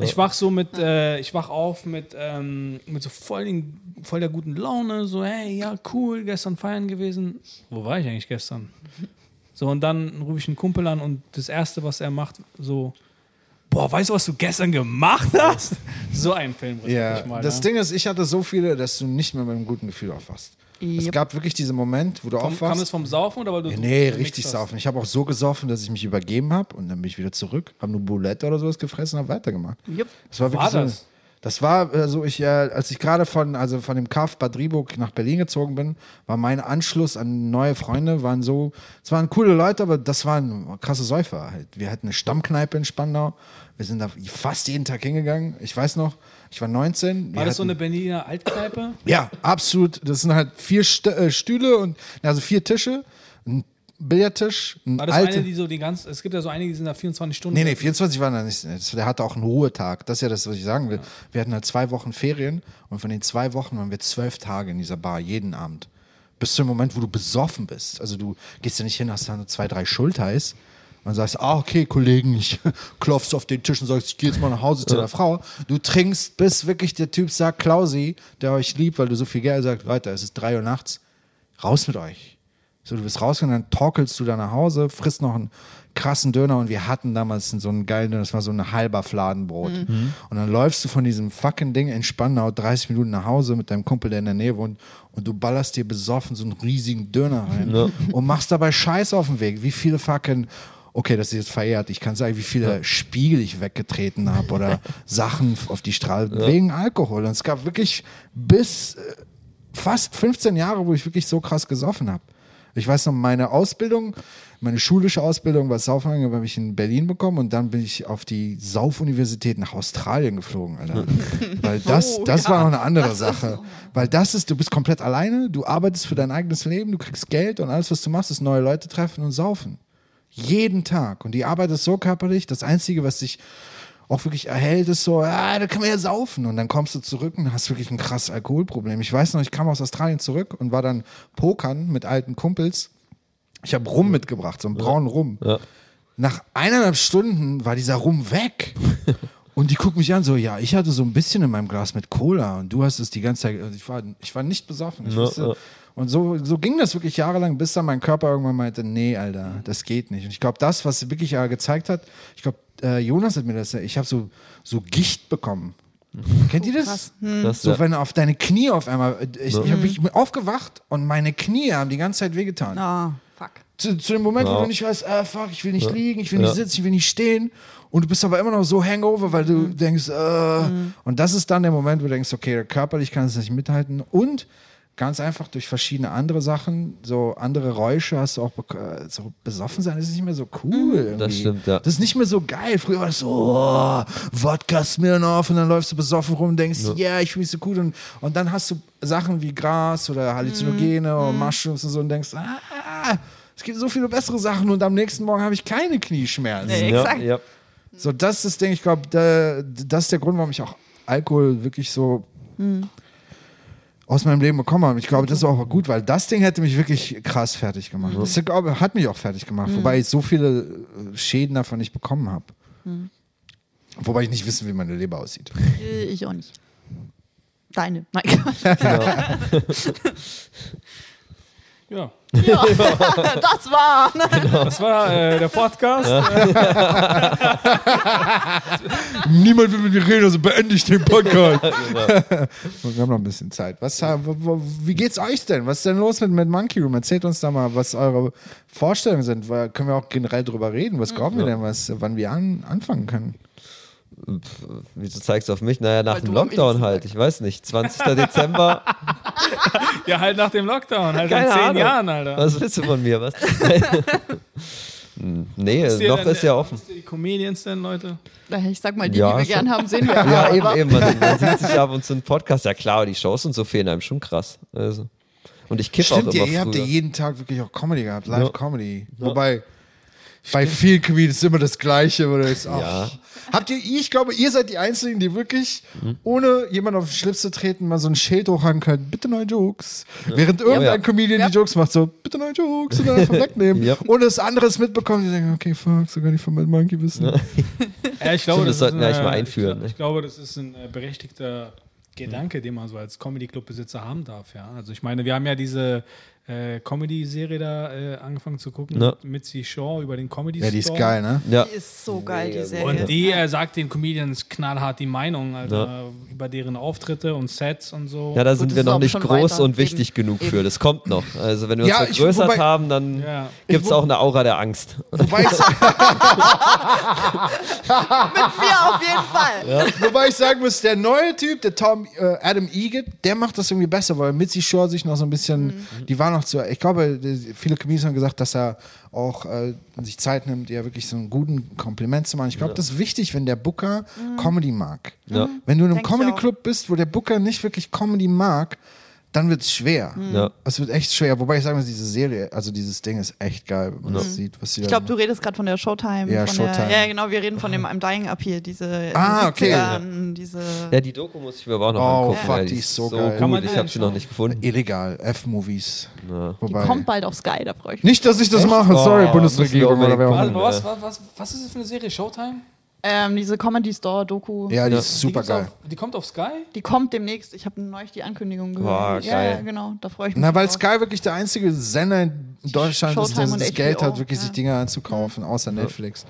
Ich wach so mit, äh, ich wach auf mit, ähm, mit so voll, den, voll der guten Laune, so, hey, ja, cool, gestern feiern gewesen. Wo war ich eigentlich gestern? So, und dann rufe ich einen Kumpel an und das Erste, was er macht, so, boah, weißt du, was du gestern gemacht hast? So ein Filmriss Ja, hatte ich mal. das ja. Ding ist, ich hatte so viele, dass du nicht mehr mit einem guten Gefühl aufwachst. Es gab wirklich diesen Moment, wo du Kam, kam das aufwachst. vom Saufen oder weil du Ja, nee, gemixt richtig hast? saufen. Ich habe auch so gesoffen, dass ich mich übergeben habe und dann bin ich wieder zurück, habe eine Boulette oder sowas gefressen und habe weitergemacht. Yep. Das war wirklich War so. das? Das war so, ich, äh, als ich gerade von, also von dem Kaff Bad Rieburg nach Berlin gezogen bin, war mein Anschluss an neue Freunde, waren so, es waren coole Leute, aber das waren krasse Säufer halt. Wir hatten eine Stammkneipe in Spandau. Wir sind da fast jeden Tag hingegangen. Ich weiß noch, ich war 19. War das so eine Berliner Altkneipe? ja, absolut. Das sind halt vier äh, Stühle und also vier Tische, ein Billardtisch, ein War das alte. eine, die so die ganz, es gibt ja so einige, die sind da 24 Stunden. Nee, nee, 24 waren da nicht. Der hatte auch einen Ruhetag. Das ist ja das, was ich sagen will. Wir hatten halt zwei Wochen Ferien und von den zwei Wochen waren wir zwölf Tage in dieser Bar, jeden Abend. Bis zum Moment, wo du besoffen bist. Also du gehst ja nicht hin, hast da nur zwei, drei Schulteis und sagst, ah, okay, Kollegen, ich klopfst auf den Tisch und sagst, ich gehe jetzt mal nach Hause zu der Frau. Du trinkst, bis wirklich der Typ sagt, Klausi, der euch liebt, weil du so viel Geld sagt, Leute, es ist drei Uhr nachts, raus mit euch. So, du bist rausgegangen, dann torkelst du da nach Hause, frisst noch einen krassen Döner und wir hatten damals so einen geilen Döner, das war so ein halber Fladenbrot. Und dann läufst du von diesem fucking Ding in Spandau 30 Minuten nach Hause mit deinem Kumpel, der in der Nähe wohnt und du ballerst dir besoffen so einen riesigen Döner rein und machst dabei Scheiß auf dem Weg. Wie viele fucking okay, das ist jetzt verehrt. Ich kann sagen, wie viele Spiegel ich weggetreten habe oder Sachen auf die Straße wegen Alkohol. Und es gab wirklich bis äh, fast 15 Jahre, wo ich wirklich so krass gesoffen habe. Ich weiß noch, meine Ausbildung, meine schulische Ausbildung, was Saufen angeht, habe ich in Berlin bekommen und dann bin ich auf die Saufuniversität nach Australien geflogen, Alter. Weil das, Oh, das ja, war noch eine andere das Sache. Weil das ist, du bist komplett alleine, du arbeitest für dein eigenes Leben, du kriegst Geld und alles, was du machst, ist neue Leute treffen und saufen. Jeden Tag. Und die Arbeit ist so körperlich, das Einzige, was dich auch wirklich erhält, ist so, ah, da kann man ja saufen. Und dann kommst du zurück und hast wirklich ein krasses Alkoholproblem. Ich weiß noch, ich kam aus Australien zurück und war dann pokern mit alten Kumpels. Ich habe Rum mitgebracht, so einen braunen Rum. Nach eineinhalb Stunden war dieser Rum weg. Und die gucken mich an, so, ja, ich hatte so ein bisschen in meinem Glas mit Cola und du hast es die ganze Zeit, also ich war, ich war nicht besoffen. Ich Ja, wusste, ja. Und so, so ging das wirklich jahrelang, bis dann mein Körper irgendwann meinte, nee, Alter, das geht nicht. Und ich glaube, das, was wirklich äh, gezeigt hat, ich glaube, äh, Jonas hat mir das, ich habe so, so Gicht bekommen. Kennt ihr das? Das, So, ja. wenn auf deine Knie auf einmal, ich, ich habe wirklich aufgewacht und meine Knie haben die ganze Zeit wehgetan Ah, fuck. zu, zu dem Moment, wo Ja. du nicht weißt, ah, fuck, ich will nicht liegen, ich will Ja. nicht sitzen, ich will nicht stehen. Und du bist aber immer noch so hangover, weil du denkst, äh, und das ist dann der Moment, wo du denkst, okay, körperlich kann es nicht mithalten. Und ganz einfach durch verschiedene andere Sachen, so andere Räusche hast du auch äh, so besoffen sein, das ist nicht mehr so cool. irgendwie. stimmt, ja. Das ist nicht mehr so geil. Früher war das so, oh, Wodka Smirnoff und dann läufst du besoffen rum und denkst, ja, ich fühle mich so gut. Und, und dann hast du Sachen wie Gras oder Halluzinogene oder Mushrooms und so und denkst, ah, es gibt so viele bessere Sachen und am nächsten Morgen habe ich keine Knieschmerzen. Nee. ja, Exakt. ja. So, das ist das Ding, ich glaube, da, das ist der Grund, warum ich auch Alkohol wirklich so aus meinem Leben bekommen habe. Ich glaube, das ist auch gut, weil das Ding hätte mich wirklich krass fertig gemacht. Das glaube, hat mich auch fertig gemacht, wobei ich so viele äh, Schäden davon nicht bekommen habe. Wobei ich nicht wissen, wie meine Leber aussieht. Äh, Ich auch nicht. Deine. Nein. Ja, ja, das war. das war äh, der Podcast. Niemand will mit mir reden, also beende ich den Podcast. Wir haben noch ein bisschen Zeit. Was, wie geht's euch denn? Was ist denn los mit, mit Monkey Room? Erzählt uns da mal, was eure Vorstellungen sind. Weil, können wir auch generell drüber reden? Was glauben wir denn, was, wann wir an, anfangen können? Wieso zeigst du auf mich? Naja, nach Weil dem Lockdown halt. Ich weiß nicht. 20. Dezember. Ja, halt nach dem Lockdown, halt Keine in zehn Ahnung. Jahren, Alter. Was willst du von mir? Was? Nee, ihr noch denn, ist ja äh, offen. Die Comedians denn, Leute? Ich sag mal, die, Ja, die wir schon. gern haben, sehen wir. Ja, eben, aber- eben. Man, man sieht sich ab und zu einen Podcast. Ja klar, die Shows und so fehlen einem schon krass. Also. Und ich Stimmt, auch ihr, immer ihr habt ja früher. jeden Tag wirklich auch Comedy gehabt, Ja. Live-Comedy. Wobei, bei vielen Comedians ist immer das Gleiche. Wo du denkst, ach. Ja. Habt ihr, ich glaube, ihr seid die Einzigen, die wirklich, Mhm. ohne jemand auf den Schlips zu treten, mal so ein Schild hochhaken können, bitte neue Jokes. Während irgendein Ja. Comedian Ja. die Jokes macht, so, bitte neue Jokes und dann einfach wegnehmen. Ja. Ohne das andere es mitbekommen, die denken, okay, fuck, sogar die von Mad Monkey wissen. Ja, ich glaube, Stimmt, das sollten wir ist eigentlich mal ein, äh, einführen, Ich, ne? ich glaube, das ist ein äh, berechtigter Gedanke, den man so als Comedy-Club-Besitzer haben darf. Ja, also ich meine, wir haben ja diese äh, Comedy-Serie da äh, angefangen zu gucken Ja. mit Mitzi Shaw über den Comedy Ja, die ist Store. geil, ne? Ja. Die ist so geil, die Serie. Und die äh, sagt den Comedians knallhart die Meinung, Alter, über deren Auftritte und Sets und so. Ja, da Gut, sind wir noch nicht groß weiter. und wichtig Eben. genug für. Das kommt noch. Also wenn wir uns Ja, ja, ich- vergrößert wobei- haben, dann Ja. gibt es auch eine Aura der Angst. Wobei ich, Wir auf jeden Fall. wobei ich sagen muss, der neue Typ, der Tom äh, Adam Egan, der macht das irgendwie besser, weil Mitzi Shore sich noch so ein bisschen, Mhm. die war noch zu, ich glaube, viele Comedians haben gesagt, dass er auch äh, sich Zeit nimmt, ihr wirklich so einen guten Kompliment zu machen. Ich glaube, das ist wichtig, wenn der Booker Comedy mag. Ja. Wenn du in einem Mhm. Denk ich Comedy auch. Club bist, wo der Booker nicht wirklich Comedy mag, dann wird es schwer. Ja. Es wird echt schwer. Wobei ich sagen muss, diese Serie, also dieses Ding ist echt geil, wenn man das sieht, was sie Ich glaube, du redest gerade von der Showtime. Ja, von Showtime. Der, ja, genau, wir reden von dem I'm Dying Up hier, diese Ah, okay. 70ern, diese Ja, die Doku muss ich mir aber auch noch Oh, angucken. fuck, ey, die ist so geil. gut. Ich habe sie noch nicht gefunden. illegal, F-Movies. Ja. die kommt bald auf Sky, da freue ich mich. Nicht, dass ich das mache, sorry, Oh, Bundesregierung oder wer auch immer. Was, was, was, was ist das für eine Serie? Showtime? Ähm, diese Comedy Store Doku. Ja, die Ja. ist Die super gibt's geil. Auf, die kommt auf Sky? Die kommt demnächst. Ich habe neulich die Ankündigung gehört. Boah, ja, geil. ja, genau. Da freue ich mich. Na, weil drauf. Sky wirklich der einzige Sender in Deutschland ist, der das Geld HBO, hat, wirklich ja. sich Dinge anzukaufen, außer Netflix.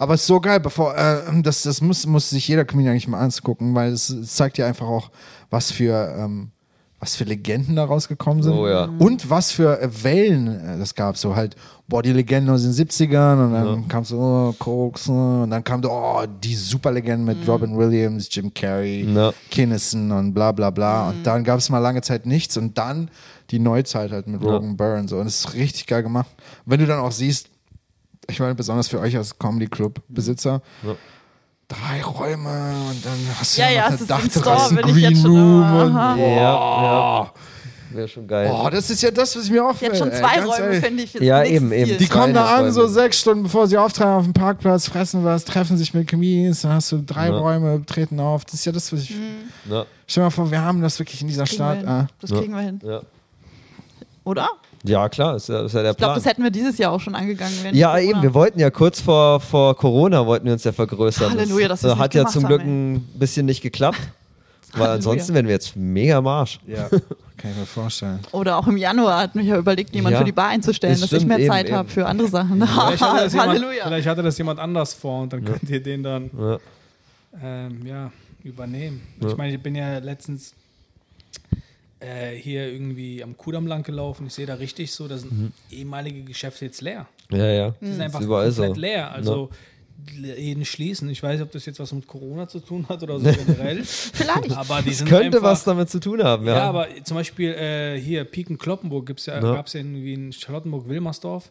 Aber es ist so geil, bevor, äh, das, das muss, muss sich jeder Comedian eigentlich mal anzugucken, weil es, es zeigt dir einfach auch, was für, ähm, was für Legenden da rausgekommen sind. Oh ja. Und was für äh, Wellen äh, das gab. So halt, boah, die Legenden aus den 70ern und dann kam so, oh, Koks, äh, und dann kam so, oh, die Superlegenden mit Robin Williams, Jim Carrey, Ja. Kinnison und bla bla bla. Und dann gab es mal lange Zeit nichts und dann die Neuzeit halt mit Ja. Rogan Burns. Und es ist richtig geil gemacht. Wenn du dann auch siehst, ich meine, besonders für euch als Comedy Club Besitzer, Ja. Drei Räume und dann hast du Ja, noch ja, eine es ist im Store, Dachterrasse, bin ich jetzt Green schon Room und. Ja, ja. Wäre schon geil. Boah, das ist ja das, was ich mir auch Jetzt schon ey, zwei Räume finde ich. jetzt Ja, eben, eben. Die kommen da an, so sechs Stunden bevor sie auftreiben auf dem Parkplatz, fressen was, treffen sich mit Comedians, dann hast du drei Ja. Räume, treten auf. Das ist ja das, was ich. Ja, Stell dir mal vor, wir haben das wirklich in dieser Kriegen wir Stadt. hin. Ah. Das Ja. kriegen wir hin. ja. Oder? Ja, klar, ist ja, ist ja der Ich glaube, Plan. das hätten wir dieses Jahr auch schon angegangen. wenn Ja, Corona- eben, wir wollten ja kurz vor, vor Corona wollten wir uns ja vergrößern. Halleluja, das wir's hat ja zum Glück haben, ein bisschen nicht geklappt. Weil ansonsten wären wir jetzt mega am Arsch. Ja, kann ich mir vorstellen. Oder auch im Januar hat mich ja überlegt, jemand Ja. für die Bar einzustellen, Das dass ich stimmt, mehr eben, Zeit habe für andere Sachen. Vielleicht hatte, das jemand, Halleluja. vielleicht hatte das jemand anders vor und dann könnt ihr den dann Ja. ähm, ja, übernehmen. Ja. Ich meine, ich bin ja letztens äh, hier irgendwie am Kudamm lang gelaufen. Ich sehe da richtig so, da sind ehemalige Geschäfte jetzt leer. Ja, ja. Die sind einfach Ist überall komplett so. leer. Also Läden schließen. Ich weiß nicht, ob das jetzt was mit Corona zu tun hat oder so generell. Vielleicht. Aber die sind Könnte einfach, was damit zu tun haben, ja. Ja, aber zum Beispiel äh, hier Piken Kloppenburg gibt's ja, Ja. Mhm. gab es ja irgendwie in Charlottenburg-Wilmersdorf.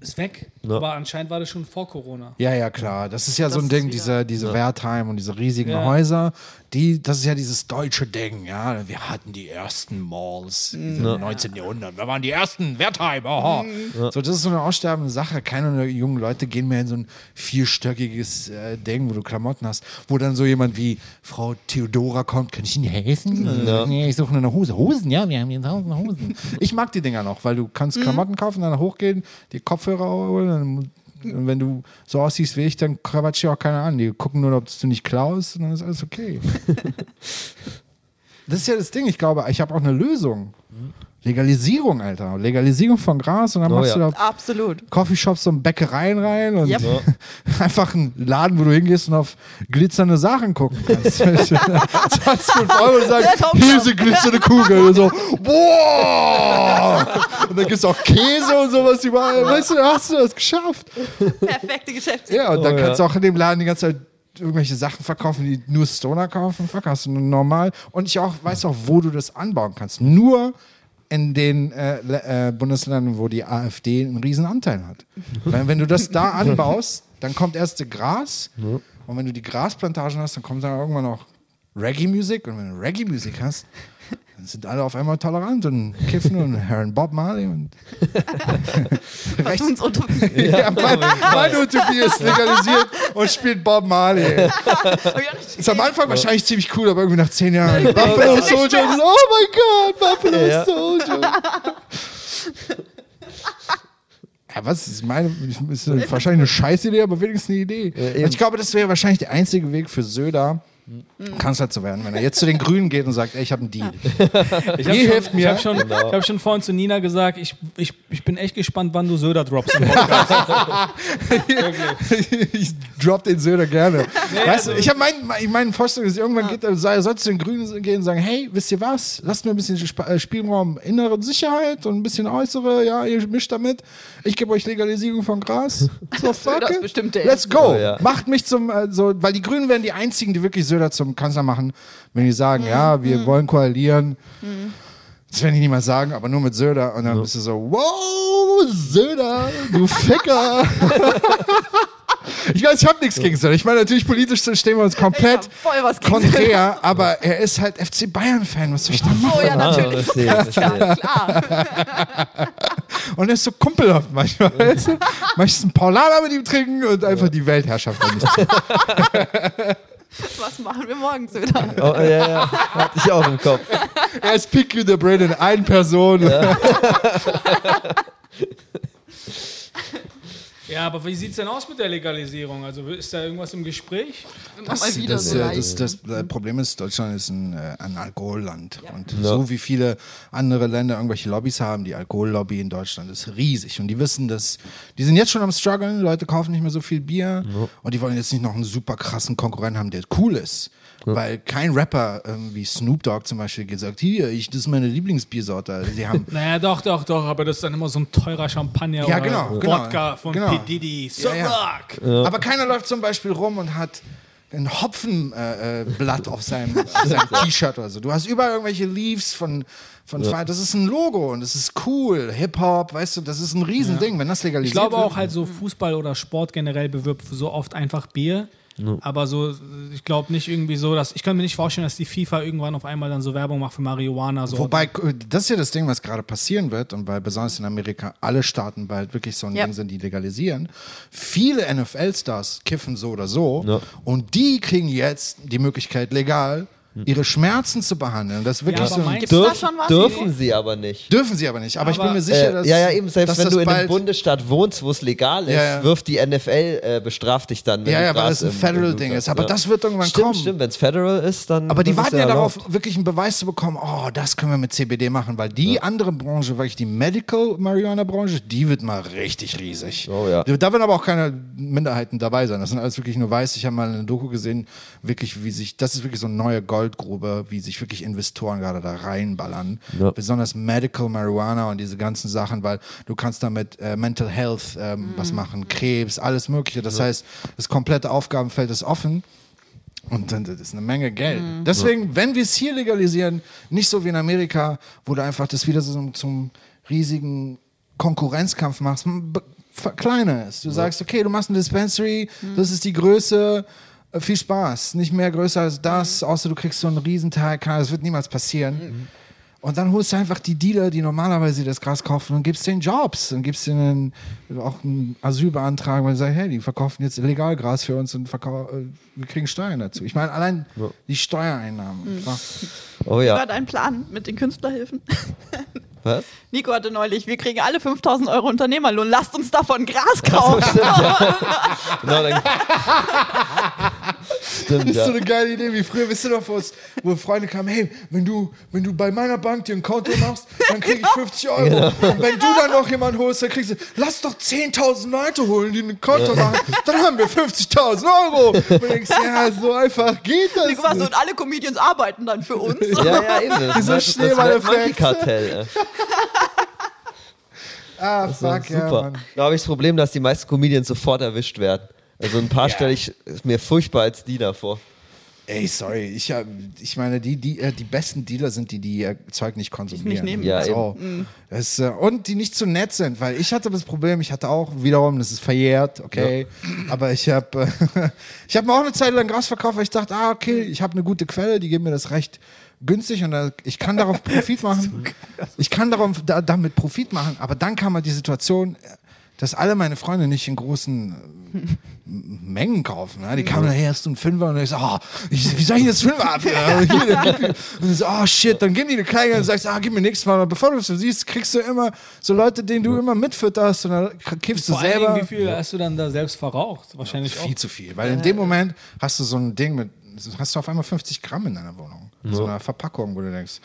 Ist weg. Ja. Aber anscheinend war das schon vor Corona. Ja, ja, klar. Das ist ja so Das ein ist Ding, diese, diese Wertheim und diese riesigen Ja. Häuser, die, das ist ja dieses deutsche Ding, ja. Wir hatten die ersten Malls im 19. Jahrhundert. Wir waren die ersten Wertheim, aha. So, das ist so eine aussterbende Sache. Keine der jungen Leute gehen mehr in so ein vierstöckiges äh, Ding, wo du Klamotten hast, wo dann so jemand wie Frau Theodora kommt, kann ich Ihnen helfen? Ja. Nee, ich suche eine Hose. Hosen, ja, wir haben hier tausend Hosen. Ich mag die Dinger noch, weil du kannst Klamotten kaufen, dann hochgehen, die Kopfhörer holen, dann und wenn du so aussiehst wie ich, dann quatscht ja auch keiner an. Die gucken nur, ob du nicht klaust und dann ist alles okay. das ist ja das Ding. Ich glaube, ich habe auch eine Lösung. Legalisierung, Alter. Legalisierung von Gras und dann Oh machst ja. du da Absolut. Coffeeshops und Bäckereien rein und Yep. einfach ein Laden, wo du hingehst und auf glitzernde Sachen gucken kannst. 20 Euro und kommt hier ist eine glitzernde Kugel. Und so, boah! Und dann gibt es auch Käse und sowas überall. Weißt du, da hast du das geschafft. Perfekte Geschäftsidee. Ja, und dann Oh, kannst ja. du auch in dem Laden die ganze Zeit irgendwelche Sachen verkaufen, die nur Stoner kaufen. Fuck, hast du normal. Und ich auch weiß auch, wo du das anbauen kannst. Nur in den äh, äh, Bundesländern, wo die AfD einen riesen Anteil hat. Weil wenn du das da anbaust, dann kommt erst das Gras. Und wenn du die Grasplantagen hast, dann kommt dann irgendwann noch Reggae-Musik. Und wenn du Reggae-Musik hast, sind alle auf einmal tolerant und kiffen und hören Bob Marley und uns Utopie. ja, mein, meine Utopie ist legalisiert und spielt Bob Marley. Ist am Anfang wahrscheinlich ziemlich cool, aber irgendwie nach zehn Jahren Buffalo Soldier. Oh mein Gott, Buffalo Ja. Soldier. Ja, was ist meine, ist wahrscheinlich eine Scheißidee, aber wenigstens eine Idee. Ja. Und ich glaube, das wäre wahrscheinlich der einzige Weg für Söder, Kanzler zu werden, wenn er jetzt zu den Grünen geht und sagt, ey, ich habe einen Deal. Ich Ihr schon, helft mir. Ich habe schon, Genau. ich hab schon vorhin zu Nina gesagt, ich, ich, ich bin echt gespannt, wann du Söder droppst. im Podcast. ich drop den Söder gerne. weißt also- du, ich habe meinen mein, mein Vorstellung, dass irgendwann geht, er soll er zu den Grünen gehen und sagen, hey, wisst ihr was? Lasst mir ein bisschen Sp äh, Spielraum innere Sicherheit und ein bisschen äußere, ja, ihr mischt damit. Ich gebe euch Legalisierung von Gras. So, fuck Let's go. Oh, ja. Macht mich zum, äh, so, weil die Grünen werden die einzigen, die wirklich Söder zum Kanzler machen, wenn die sagen, ja, wir wollen koalieren. Das werden die niemals sagen, aber nur mit Söder. Und dann bist du so, wow, Söder, du Ficker. ich weiß, ich habe nichts gegen Söder. Ich meine, natürlich politisch stehen wir uns komplett Ich konträr, aber er ist halt FC Bayern-Fan. Was soll ich da machen? Oh ja, Ah, natürlich. verstehe, verstehe. Klar. Und er ist so kumpelhaft manchmal. Weißt du? Möchtest einen Paulaner mit ihm trinken und einfach die Weltherrschaft machen wir morgen, Söder? Oh, ja, ja. Hatte ich auch im Kopf. Er ist Picky the Brain in ein Person. Ja, Ja, aber wie sieht es denn aus mit der Legalisierung? Also ist da irgendwas im Gespräch? Das, so äh, leicht. das, das, äh, Problem ist, Deutschland ist ein, äh, ein Alkoholland. Und so wie viele andere Länder irgendwelche Lobbys haben, die Alkohollobby in Deutschland ist riesig. Und die wissen, dass die sind jetzt schon am struggeln, Leute kaufen nicht mehr so viel Bier und die wollen jetzt nicht noch einen super krassen Konkurrenten haben, der cool ist. Weil kein Rapper ähm, wie Snoop Dogg zum Beispiel gesagt, hier, ich, das ist meine Lieblingsbiersorte. Die haben Naja, doch, doch, doch, aber das ist dann immer so ein teurer Champagner Ja, oder genau, genau. Wodka von Genau. P. Diddy. So Ja, ja. rock! Aber keiner läuft zum Beispiel rum und hat ein Hopfenblatt äh, auf seinem, seinem T-Shirt oder so. Du hast überall irgendwelche Leaves von, von Fire. Das ist ein Logo und das ist cool. Hip-Hop, weißt du, das ist ein Riesending, wenn das Ich legalisiert glaube wird. auch halt so Fußball oder Sport generell bewirbt so oft einfach Bier. Aber so, ich glaube nicht irgendwie so, dass ich kann mir nicht vorstellen, dass die FIFA irgendwann auf einmal dann so Werbung macht für Marihuana. So. Wobei, das ist ja das Ding, was gerade passieren wird, und weil besonders in Amerika alle Staaten bald wirklich so ein Ja. Ding sind, die legalisieren. Viele NFL-Stars kiffen so oder so, Ja. und die kriegen jetzt die Möglichkeit, legal ihre Schmerzen zu behandeln. Das ist wirklich aber so. da Dürf, schon was? dürfen sie aber nicht. Dürfen sie aber nicht. Aber, ich bin Aber- mir sicher, Äh, dass. ja, ja, eben, selbst wenn du in einem Bundesstaat wohnst, wo es legal ist, Ja, ja. wirft die NFL, äh, bestraft dich dann. Wenn Ja, ja, weil das ein Federal-Ding ist. Aber ja. das wird irgendwann Stimmt, kommen. stimmt, wenn es Federal ist, dann. Aber die warten es ja erlaubt. darauf, wirklich einen Beweis zu bekommen, oh, das können wir mit CBD machen, weil die andere Branche, wirklich die Medical Marihuana Branche, die wird mal richtig riesig. Oh ja. Da werden aber auch keine Minderheiten dabei sein. Das sind alles wirklich nur weiß. Ich habe mal eine Doku gesehen, wirklich, wie sich, das ist wirklich so eine neue Goldgrube, wie sich wirklich Investoren gerade da reinballern. Ja. Besonders Medical Marijuana und diese ganzen Sachen, weil du kannst damit äh, Mental Health ähm, was machen, Krebs, alles Mögliche. Das heißt, das komplette Aufgabenfeld ist offen. Und dann das ist eine Menge Geld. Deswegen, wenn wir es hier legalisieren, nicht so wie in Amerika, wo du einfach das wieder so zum, zum riesigen Konkurrenzkampf machst, m- be- verkleiner es. Du sagst, okay, du machst ein Dispensary, das ist die Größe, viel Spaß. Nicht mehr größer als das, außer du kriegst so einen Riesenteil, keine- das wird niemals passieren. Und dann holst du einfach die Dealer, die normalerweise das Gras kaufen und gibst denen Jobs und gibst denen auch einen Asylbeantrag, weil sie sagen, hey, die verkaufen jetzt illegal Gras für uns und äh, wir kriegen Steuern dazu. Ich meine, allein die Steuereinnahmen. Ach, Oh War ja. dein Plan mit den Künstlerhilfen? Was? Nico hatte neulich, wir kriegen alle 5000 Euro Unternehmerlohn, lasst uns davon Gras kaufen. Genau, dann Stimmt, Das ist ja. so eine geile Idee, wie früher, wisst ihr noch, wo, es- wo Freunde kamen, hey, wenn du, wenn du bei meiner Bank dir ein Konto machst, dann krieg ich 50 Euro. Und wenn du dann noch jemanden holst, dann kriegst du, lass doch 10.000 Leute holen, die ein Konto machen, dann haben wir 50.000 Euro. Und du denkst, ja, so einfach geht das so, nicht. und alle Comedians arbeiten dann für uns. Ja, ja, eben. Das Dieser ist das Schneeballeffekt. Monkey-Kartell. Ah, fuck, ja, super. Mann. da habe ich das Problem, dass die meisten Comedians sofort erwischt werden. Also ein paar stelle ich mir furchtbar als Diener vor. Ey, sorry, ich, ich meine, die, die, äh, die besten Dealer sind die, die ihr Zeug nicht konsumieren. nicht nehmen. Ja, so. das, äh, und die nicht zu nett sind, weil ich hatte das Problem, ich hatte auch wiederum, das ist verjährt, okay, aber ich habe äh, ich hab mir auch eine Zeit lang Gras verkauft, weil ich dachte, ah, okay, ich habe eine gute Quelle, die geben mir das recht günstig und ich kann darauf Profit machen. Ich kann darauf, da, damit Profit machen, aber dann kam halt die Situation, dass alle meine Freunde nicht in großen Mengen kaufen. Ne? Die kamen daher, hast du einen Fünfer? Und ich so, oh, ich, wie soll ich das Fünfer ab? Ja, und ich so, oh shit, dann geben die eine kleine und sagst, ah, gib mir nichts mal. Bevor du es so siehst, kriegst du immer so Leute, denen du immer mitfütterst und dann kiffst du selber. Dingen, wie viel hast du dann da selbst verraucht? Wahrscheinlich auch. Viel zu viel. Weil in dem Moment hast du so ein Ding mit, hast du auf einmal 50 Gramm in deiner Wohnung. In so einer Verpackung, wo du denkst,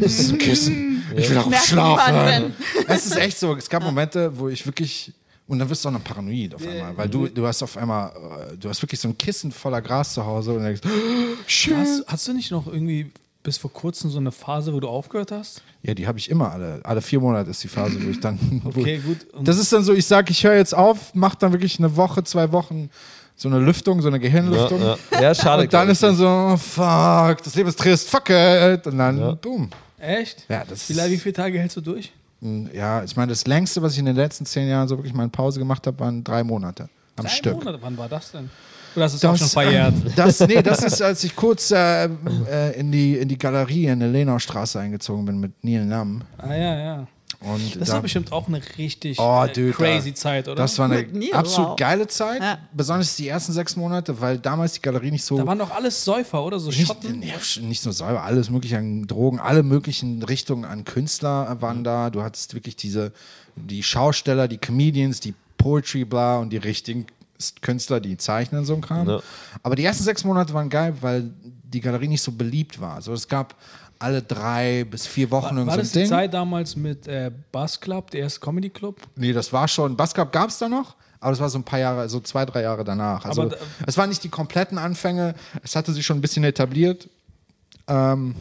das ist ein Kissen. Ich will darauf schlafen. Es ist echt so. Es gab Momente, wo ich wirklich. Und dann wirst du auch noch paranoid auf einmal, weil du, du hast auf einmal, äh, du hast wirklich so ein Kissen voller Gras zu Hause und denkst, shit. Hast, hast du nicht noch irgendwie bis vor kurzem so eine Phase, wo du aufgehört hast? Ja, die habe ich immer alle. Alle vier Monate ist die Phase, wo ich dann. Okay, gut. Und- Das ist dann so, ich sage, ich höre jetzt auf, mache dann wirklich eine Woche, zwei Wochen so eine Lüftung, so eine Ja, Gehirnlüftung. ja. ja schade. Und dann ist dann so, oh, fuck, das Leben ist trist, fuck it. Und dann, Ja. boom. Echt? Ja, das wie, wie viele Tage hältst du durch? Ja, ich meine, das längste, was ich in den letzten zehn Jahren so wirklich mal in Pause gemacht habe, waren drei Monate am Drei Stück. Monate. Wann war das denn? Oder hast du es auch schon verjährt? ähm, das, nee, das ist, als ich kurz äh, äh, in, die, in die Galerie in der Lenaustraße eingezogen bin mit Neil Nam. ah, ja, ja. Und Das da- war bestimmt auch eine richtig Oh, äh, dude, crazy da- Zeit, oder? Das war eine Neil, absolut wow. geile Zeit, Ja. besonders die ersten sechs Monate, weil damals die Galerie nicht so da waren doch alles Säufer, oder? So nicht, Schotten? nee, nicht nur Säure, alles mögliche an Drogen, alle möglichen Richtungen an Künstler waren da. Du hattest wirklich diese, die Schausteller, die Comedians, die Poetry, bla und die richtigen Künstler, die zeichnen so ein Kram. Ja. Aber die ersten sechs Monate waren geil, weil die Galerie nicht so beliebt war. Also es gab alle drei bis vier Wochen War, war so das die. Zeit damals mit äh, Buzz Club, der erste Comedy Club? Nee, das war schon. Basketball gab es da noch, aber das war so ein paar Jahre, so zwei, drei Jahre danach. Also Aber da- es waren nicht die kompletten Anfänge, es hatte sich schon ein bisschen etabliert. Ähm,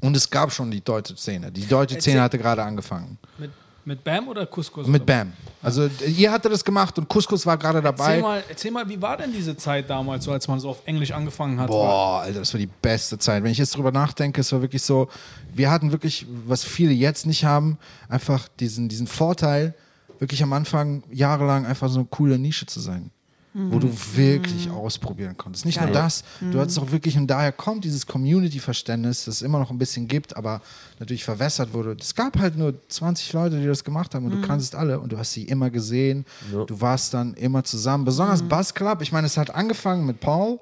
und es gab schon die deutsche Szene. Die deutsche Szene hatte gerade angefangen. Mit, mit Bam oder Couscous? Mit Bam. Also ihr hatte das gemacht und Couscous war gerade dabei. Erzähl mal, erzähl mal, wie war denn diese Zeit damals, so als man so auf Englisch angefangen hat? Boah, Alter, das war die beste Zeit. Wenn ich jetzt drüber nachdenke, es war wirklich so, wir hatten wirklich, was viele jetzt nicht haben, einfach diesen, diesen Vorteil, wirklich am Anfang jahrelang einfach so eine coole Nische zu sein. Wo du wirklich ausprobieren konntest. Nicht nur Geil. das, du hattest auch wirklich, und daher kommt dieses Community-Verständnis, das es immer noch ein bisschen gibt, aber natürlich verwässert wurde. Es gab halt nur 20 Leute, die das gemacht haben und du kanntest alle und du hast sie immer gesehen. Du warst dann immer zusammen. Besonders Buzz Club, ich meine, es hat angefangen mit Paul,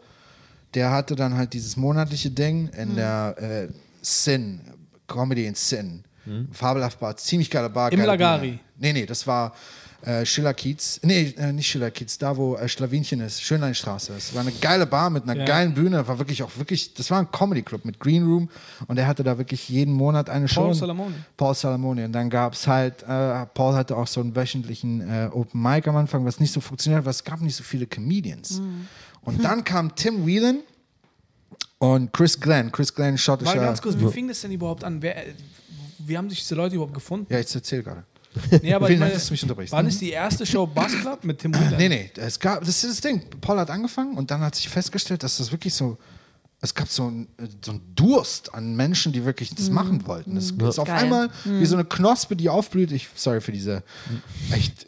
der hatte dann halt dieses monatliche Ding in der äh, Sin, Comedy in Sin. Fabelhaft Bar, ziemlich geile Bar. Im geile Lagari. Bühne. Nee, nee, das war äh, Schiller-Kiez. Nee, äh, nicht Schiller-Kiez, da wo äh, Schlawinchen ist, Schönleinstraße. Es war eine geile Bar mit einer Ja. geilen Bühne. War wirklich auch wirklich, das war ein Comedy-Club mit Green Room und er hatte da wirklich jeden Monat eine Show. Paul Salamone. Paul Salamone. Und dann gab es halt, äh, Paul hatte auch so einen wöchentlichen äh, Open Mic am Anfang, was nicht so funktioniert hat, weil es gab nicht so viele Comedians. Und dann kam Tim Whelan und Chris Glenn. Chris Glenn, Mal schottischer. ganz kurz, wie fing das denn überhaupt an? Wer, äh, wie haben sich diese Leute überhaupt gefunden? Ja, ich erzähl gerade. Nee, aber Vielen ich Dank, meine, dass du mich unterbrichst. Wann ist die erste Show Buzz Club mit Tim Whelan? Nee, nee, es gab, das ist das Ding. Paul hat angefangen und dann hat sich festgestellt, dass das wirklich so, es gab so ein, so ein Durst an Menschen, die wirklich das machen wollten. Es ist auf Geil. einmal wie so eine Knospe, die aufblüht. Ich, sorry für diese echt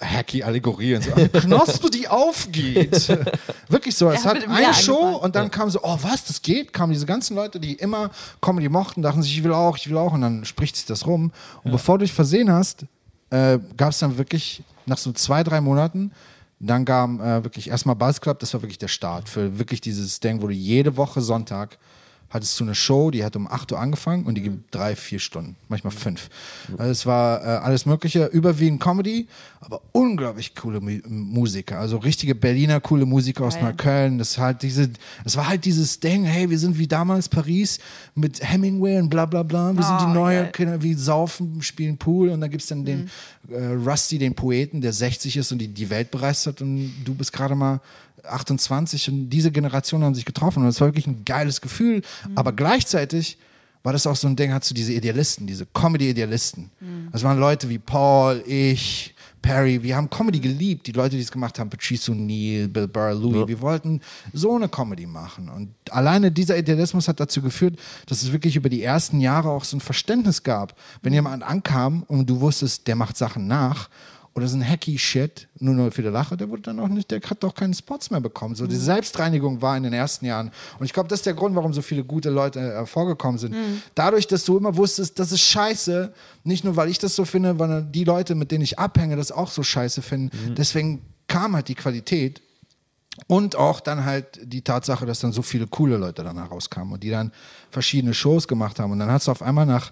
hacky Allegorie und so. Eine Knospe, die aufgeht. wirklich so. Es Ja, hat eine Jahr Show angefangen. und dann kam so, oh was, das geht? Kamen diese ganzen Leute, die immer Comedy mochten, dachten sich, ich will auch, ich will auch. Und dann spricht sich das rum. Und bevor du dich versehen hast, äh, gab es dann wirklich nach so zwei, drei Monaten, dann kam äh, wirklich erstmal Buzz Club, das war wirklich der Start für wirklich dieses Ding, wo du jede Woche Sonntag hattest du eine Show, die hat um 8 Uhr angefangen und die gibt drei, vier Stunden, manchmal fünf. Also es war äh, alles Mögliche, überwiegend Comedy, aber unglaublich coole Mu Musiker, also richtige Berliner coole Musiker aus Geil. Neukölln. Das halt diese, das war halt dieses Ding, hey, wir sind wie damals Paris mit Hemingway und bla bla bla. Wir sind Oh, die neue geil. Kinder, wie saufen, spielen Pool und dann gibt es dann den äh, Rusty, den Poeten, der 60 ist und die, die Welt bereist und du bist gerade mal 28 und diese Generation haben sich getroffen und es war wirklich ein geiles Gefühl, aber gleichzeitig war das auch so ein Ding, hast du diese Idealisten, diese Comedy-Idealisten. Das waren Leute wie Paul, ich, Perry, wir haben Comedy geliebt, die Leute, die es gemacht haben, Patrice O'Neill, Bill Burr, Louis, wir wollten so eine Comedy machen. Und alleine dieser Idealismus hat dazu geführt, dass es wirklich über die ersten Jahre auch so ein Verständnis gab. Wenn jemand ankam und du wusstest, der macht Sachen nach oder so ein hacky Shit, nur nur für die Lache, der wurde dann auch nicht, der hat doch keine Spots mehr bekommen. So die Selbstreinigung war in den ersten Jahren. Und ich glaube, das ist der Grund, warum so viele gute Leute äh, vorgekommen sind. Dadurch, dass du immer wusstest, das ist scheiße, nicht nur weil ich das so finde, sondern die Leute, mit denen ich abhänge, das auch so scheiße finden. Deswegen kam halt die Qualität. Und auch dann halt die Tatsache, dass dann so viele coole Leute dann herauskamen und die dann verschiedene Shows gemacht haben. Und dann hast du auf einmal nach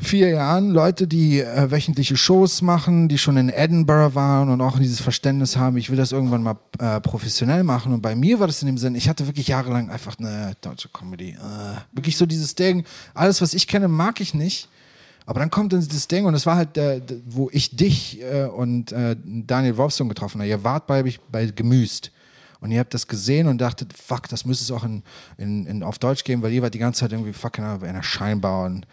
vier Jahren Leute, die äh, wöchentliche Shows machen, die schon in Edinburgh waren und auch dieses Verständnis haben, ich will das irgendwann mal äh, professionell machen. Und bei mir war das in dem Sinn, ich hatte wirklich jahrelang einfach eine deutsche Comedy. Äh, wirklich so dieses Ding, alles, was ich kenne, mag ich nicht. Aber dann kommt dann dieses Ding und es war halt, äh, d- wo ich dich äh, und äh, Daniel Wolfson getroffen habe. Ihr wart bei, bei Gemüst. Und ihr habt das gesehen und dachtet, fuck, das müsste es auch in, in, in, auf Deutsch geben, weil ihr wart die ganze Zeit irgendwie fucking bei einer Scheinbau und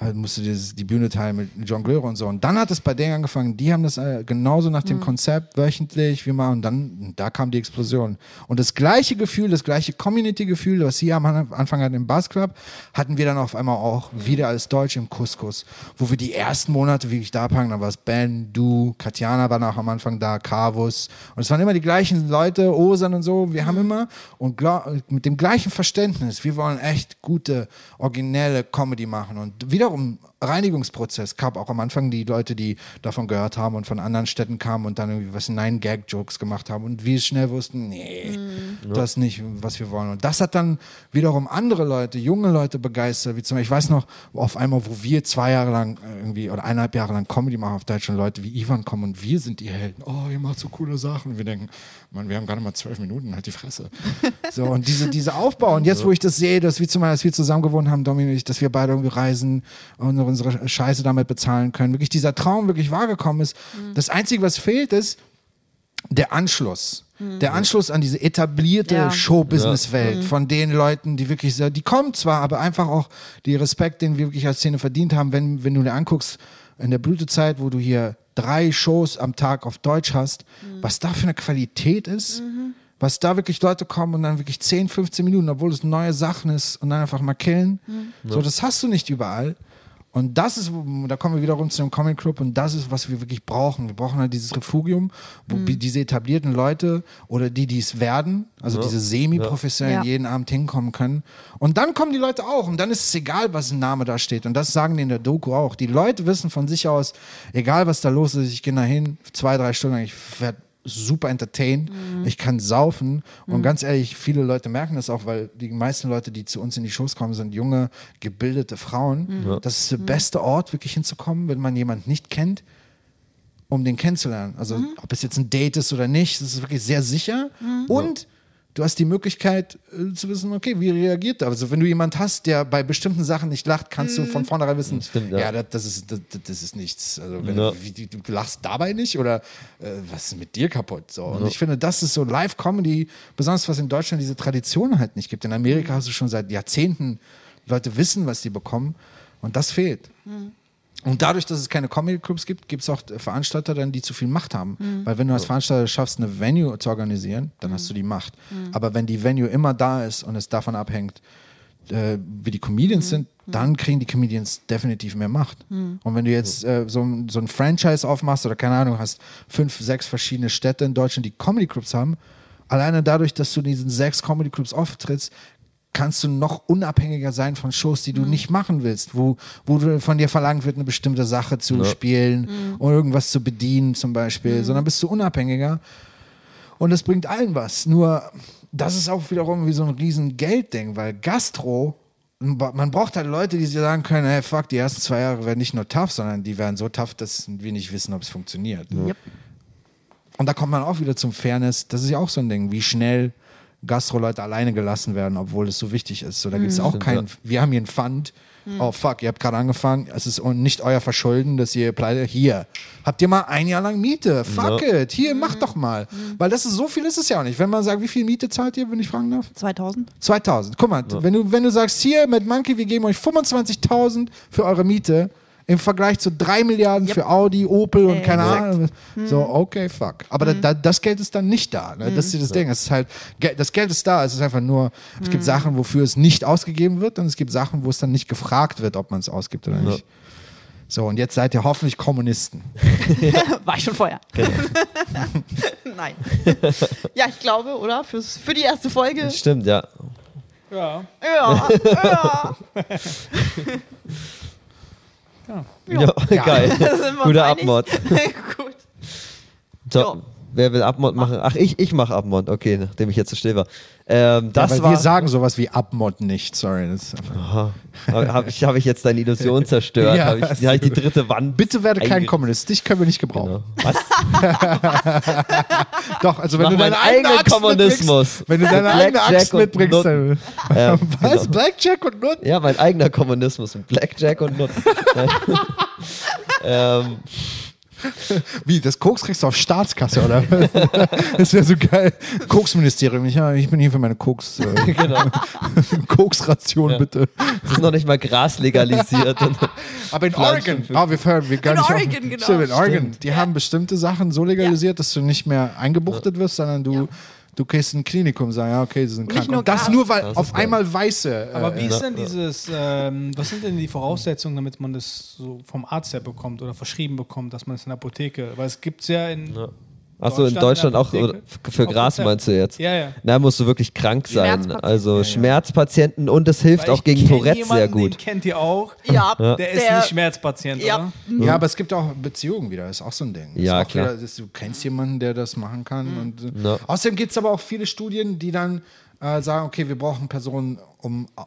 halt musste dieses, die Bühne teilen mit Jongleure und so. Und dann hat es bei denen angefangen, die haben das äh, genauso nach dem Konzept wöchentlich, wie mal, und dann, da kam die Explosion. Und das gleiche Gefühl, das gleiche Community-Gefühl, was sie am Anfang hatten im Bass Club, hatten wir dann auf einmal auch wieder als Deutsch im Couscous, wo wir die ersten Monate wirklich da abhangen, dann war es Ben, du, Katjana war auch am Anfang da, Carvus. Und es waren immer die gleichen Leute, Osan und so. Wir haben immer und mit dem gleichen Verständnis, wir wollen echt gute, originelle Comedy machen. Und wiederum wiederum Reinigungsprozess. Gab auch am Anfang die Leute, die davon gehört haben und von anderen Städten kamen und dann irgendwie was Nine-Gag-Jokes gemacht haben und wir schnell wussten, nee, das ist nicht, was wir wollen. Und das hat dann wiederum andere Leute, junge Leute begeistert, wie zum Beispiel, ich weiß noch, auf einmal, wo wir zwei Jahre lang irgendwie oder eineinhalb Jahre lang Comedy machen auf Deutsch und Leute wie Ivan kommen und wir sind die Helden. Oh, ihr macht so coole Sachen. Und wir denken, Mann, wir haben gerade mal zwölf Minuten, halt die Fresse. So, und diese, diese Aufbau. Und jetzt, wo ich das sehe, dass wir zum Beispiel, als wir zusammen gewohnt haben, Dominik und ich, dass wir beide irgendwie reisen und unsere Scheiße damit bezahlen können, wirklich dieser Traum wirklich wahrgekommen ist. Das Einzige, was fehlt, ist der Anschluss. Der Anschluss an diese etablierte Ja. Show-Business-Welt von den Leuten, die wirklich, so- die kommen zwar, aber einfach auch die Respekt, den wir wirklich als Szene verdient haben, wenn, wenn du dir anguckst, in der Blütezeit, wo du hier drei Shows am Tag auf Deutsch hast, was da für eine Qualität ist, was da wirklich Leute kommen und dann wirklich 10, 15 Minuten, obwohl es neue Sachen ist und dann einfach mal killen. So, das hast du nicht überall. Und das ist, da kommen wir wiederum zu dem Comic Club und das ist, was wir wirklich brauchen. Wir brauchen halt dieses Refugium, wo Mhm. diese etablierten Leute oder die, die es werden, also diese semi-professionellen, Ja. jeden Abend hinkommen können. Und dann kommen die Leute auch und dann ist es egal, was ein Name da steht. Und das sagen die in der Doku auch. Die Leute wissen von sich aus, egal was da los ist, ich gehe da hin, zwei, drei Stunden lang, ich werde super entertained, ich kann saufen. Und ganz ehrlich, viele Leute merken das auch, weil die meisten Leute, die zu uns in die Shows kommen, sind junge, gebildete Frauen. Das ist der beste Ort, wirklich hinzukommen, wenn man jemanden nicht kennt, um den kennenzulernen. Also ob es jetzt ein Date ist oder nicht, das ist wirklich sehr sicher. Und du hast die Möglichkeit äh, zu wissen, okay, wie reagiert er? Also wenn du jemand hast, der bei bestimmten Sachen nicht lacht, kannst du von vornherein wissen, Stimmt, ja. ja, das, das, ist, das, das ist nichts. Also wenn Ja. du, wie, du lachst dabei nicht oder äh, was ist mit dir kaputt? So. Und ich finde, das ist so Live-Comedy, besonders was in Deutschland diese Tradition halt nicht gibt. In Amerika hast du schon seit Jahrzehnten Leute wissen, was die bekommen und das fehlt. Und dadurch, dass es keine Comedy-Clubs gibt, gibt es auch Veranstalter dann, die zu viel Macht haben. Weil wenn du als Veranstalter schaffst, eine Venue zu organisieren, dann hast du die Macht. Aber wenn die Venue immer da ist und es davon abhängt, äh, wie die Comedians sind, dann kriegen die Comedians definitiv mehr Macht. Und wenn du jetzt äh, so, ein- so ein Franchise aufmachst oder keine Ahnung, hast fünf, sechs verschiedene Städte in Deutschland, die Comedy-Clubs haben, alleine dadurch, dass du in diesen sechs Comedy-Clubs auftrittst, kannst du noch unabhängiger sein von Shows, die du nicht machen willst, wo, wo du von dir verlangt wird, eine bestimmte Sache zu spielen oder irgendwas zu bedienen zum Beispiel, sondern bist du unabhängiger und das bringt allen was. Nur das ist auch wiederum wie so ein riesen Geldding, weil Gastro, man braucht halt Leute, die sich sagen können, hey fuck, die ersten zwei Jahre werden nicht nur tough, sondern die werden so tough, dass wir nicht wissen, ob es funktioniert. Yep. Und da kommt man auch wieder zum Fairness. Das ist ja auch so ein Ding, wie schnell Gastro-Leute alleine gelassen werden, obwohl es so wichtig ist. So, da gibt es auch keinen, wir haben hier einen Fund. Oh fuck, ihr habt gerade angefangen, es ist nicht euer Verschulden, dass ihr pleite. Hier, habt ihr mal ein Jahr lang Miete? Fuck it, hier, macht doch mal. Weil das ist so viel ist es ja auch nicht. Wenn man sagt, wie viel Miete zahlt ihr, wenn ich fragen darf? 2000? 2000. Guck mal, wenn, du, wenn du sagst, hier mit Monkey, wir geben euch 25.000 für eure Miete, im Vergleich zu 3 Milliarden für Audi, Opel und keine Exakt. Ahnung. So, okay, fuck. Aber da, da, das Geld ist dann nicht da. Ne? Das ist das Ding. Es ist halt, das Geld ist da. Es ist einfach nur, es gibt Sachen, wofür es nicht ausgegeben wird und es gibt Sachen, wo es dann nicht gefragt wird, ob man es ausgibt oder nicht. So, und jetzt seid ihr hoffentlich Kommunisten. War ich schon vorher. Nein. ja, ich glaube, oder? Fürs, für die erste Folge. Stimmt, ja. Ja. Ja, ja. Ja, geil. Wir uns Guter. Abmod. Gut. So, Ja. Wer will Abmod machen? Ach, ich, ich mache Abmod, okay, nachdem ich jetzt so still war. Ähm, das weil war. wir sagen sowas wie Abmod nicht. Sorry. Habe ich, hab ich jetzt deine Illusion zerstört? Ja, habe ich, hab ich die dritte Wand. Bitte werde kein Kommunist. Dich können wir nicht gebrauchen. Genau. Was? Doch, also wenn Mach du deine meinen eigene eigenen Axt Kommunismus. mitbringst, wenn du deine eigene Axt mitbringst, dann. Ähm, was? genau. Blackjack und Nutten? Ja, mein eigener Kommunismus mit Blackjack und Nutten. ähm, Wie, das Koks kriegst du auf Staatskasse, oder? das wäre so geil. Koksministerium. Ich, ja, ich bin hier für meine Koks, äh, genau. Koksration, bitte. Es ist noch nicht mal Gras legalisiert. Aber in Pflanzen Oregon, oh, wir, hören- wir gar In nicht Oregon, genau. Stimmt, in Oregon. Die haben bestimmte Sachen so legalisiert, dass du nicht mehr eingebuchtet wirst, sondern du, du gehst in ein Klinikum und sagst, ja, okay, sie sind Nicht krank. nur Und das nur, weil Das auf geil. einmal Weiße. Aber äh, wie ist denn dieses, ähm, was sind denn die Voraussetzungen, damit man das so vom Arzt her bekommt oder verschrieben bekommt, dass man es in der Apotheke, weil es gibt es ja in Achso, in Deutschland auch der für Gras meinst du jetzt? Ja, ja. Na, musst du wirklich krank sein. Schmerzpatienten. Also Ja, ja. Schmerzpatienten und es hilft Weil auch gegen Tourette sehr jemanden, Den gut. kennt ihr auch. Ja, Der ist nicht Schmerzpatient, Ja. oder? Ja, aber es gibt auch Beziehungen wieder, ist auch so ein Ding. Ja, klar. Wieder, dass du kennst jemanden, der das machen kann. Und, äh, Ja. Außerdem gibt es aber auch viele Studien, die dann äh, sagen, okay, wir brauchen Personen, um äh,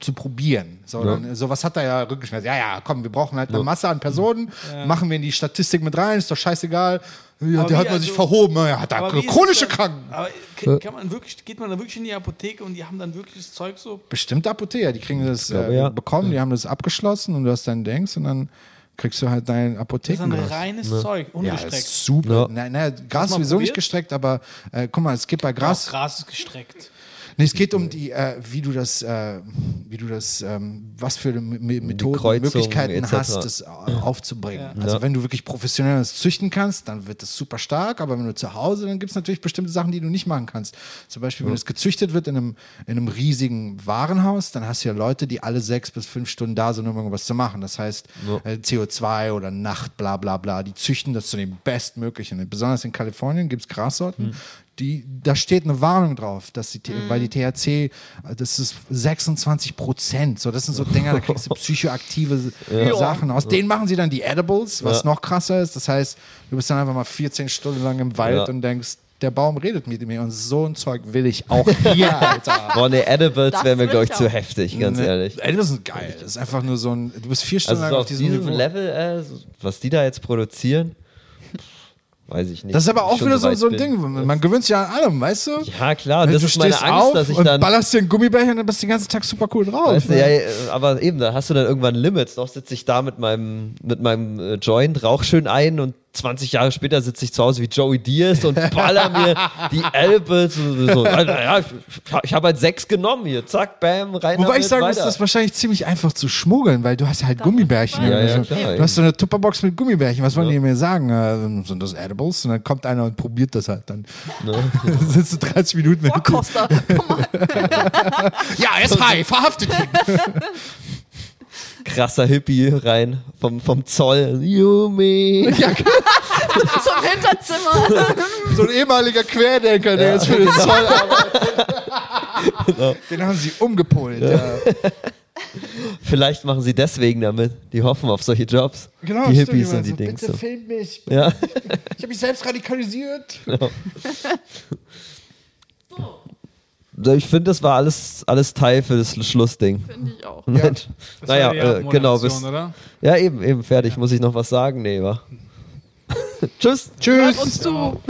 zu probieren. So, dann, sowas hat er ja Rückenschmerzen. Ja, ja, komm, wir brauchen halt eine Masse an Personen, machen wir in die Statistik mit rein, ist doch scheißegal. Ja, Aber der hat man sich also- verhoben, er hat da chronische Kranken. Aber kann man wirklich, geht man da wirklich in die Apotheke und die haben dann wirklich das Zeug so? Bestimmte Apotheker, die kriegen das glaube, äh, ja. bekommen, die haben das abgeschlossen und du hast dein Dings und dann kriegst du halt dein Das ist Apotheken. ein reines Zeug, Ja, ungestreckt. ist super. Ja. Nein, nein, Gras sowieso nicht probiert? gestreckt, aber äh, guck mal, es geht bei Gras. Gras. Gras ist gestreckt. Nee, es geht um die, äh, wie du das, äh, wie du das, ähm, was für Methoden, Kreuzung Möglichkeiten etc. hast, das au- aufzubringen. Ja. Also Ja. wenn du wirklich professionell das züchten kannst, dann wird das super stark, aber wenn du zu Hause, dann gibt es natürlich bestimmte Sachen, die du nicht machen kannst. Zum Beispiel, wenn es gezüchtet wird in einem, in einem riesigen Warenhaus, dann hast du ja Leute, die alle sechs bis fünf Stunden da sind, um irgendwas zu machen. Das heißt, äh, CO2 oder Nacht, bla bla bla, die züchten das zu dem Bestmöglichen. Besonders in Kalifornien gibt es Grassorten, die, da steht eine Warnung drauf, dass die, T- weil die THC, äh, das ist 26 Prozent. So, das sind so Dinger, da kriegst du psychoaktive Sachen. Aus denen machen sie dann die Edibles, was noch krasser ist. Das heißt, du bist dann einfach mal 14 Stunden lang im Wald Ja. und denkst, der Baum redet mit mir und so ein Zeug will ich auch hier, Alter. Boah, ne, Edibles Das wäre mir, glaube ich, zu heftig, ganz Ne, ehrlich. Edibles sind geil. Das ist einfach nur so ein, du bist vier Stunden Also so lang auf auf diesem diesem. Level, äh, so- was die da jetzt produzieren, weiß ich nicht. Das ist aber auch wieder so, so ein bin. Ding. Man gewöhnt sich an allem, weißt du? Ja, klar, das du ist meine stehst Angst, auf dass ich und dann. ballerst dir ein Gummibärchen und dann bist du den ganzen Tag super cool drauf. Weißt du, ne? ja, äh, aber eben, da hast du dann irgendwann Limits. Noch sitze ich da mit meinem, mit meinem äh, Joint, rauch schön ein und 20 Jahre später sitze ich zu Hause wie Joey Diaz und baller mir die Elbe. So, so. Also, ja, ich, ich habe halt sechs genommen hier. Zack, bam, rein Wobei ich sagen muss, das ist wahrscheinlich ziemlich einfach zu schmuggeln, weil du hast halt Gummibärchen. Ja, ja, klar, du hast so eine Tupperbox mit Gummibärchen. Was wollen die mir sagen? Äh, sind das Edibles? Und dann kommt einer und probiert das halt dann. Dann sitzt du 30 Minuten mit. Boah, Costa, guck mal. Ja, er ist high, verhaftet ihn. Krasser Hippie rein vom, vom Zoll. Yumi. zum Hinterzimmer. So ein ehemaliger Querdenker, der jetzt für den Zoll arbeitet. Den haben sie umgepolt. Ja. Vielleicht machen sie deswegen damit. Die hoffen auf solche Jobs. Genau, die stimmt, Hippies die und die so, Dings. Bitte so. filmt mich. Ja. Ich habe mich selbst radikalisiert. So, Ich finde, das war alles, alles Teil für das Schlussding. Finde ich auch. Das Naja, war äh, genau. Bis, oder? ja, eben, eben, fertig. Muss ich noch was sagen? Nee, wa? Tschüss. Tschüss. Hört uns zu.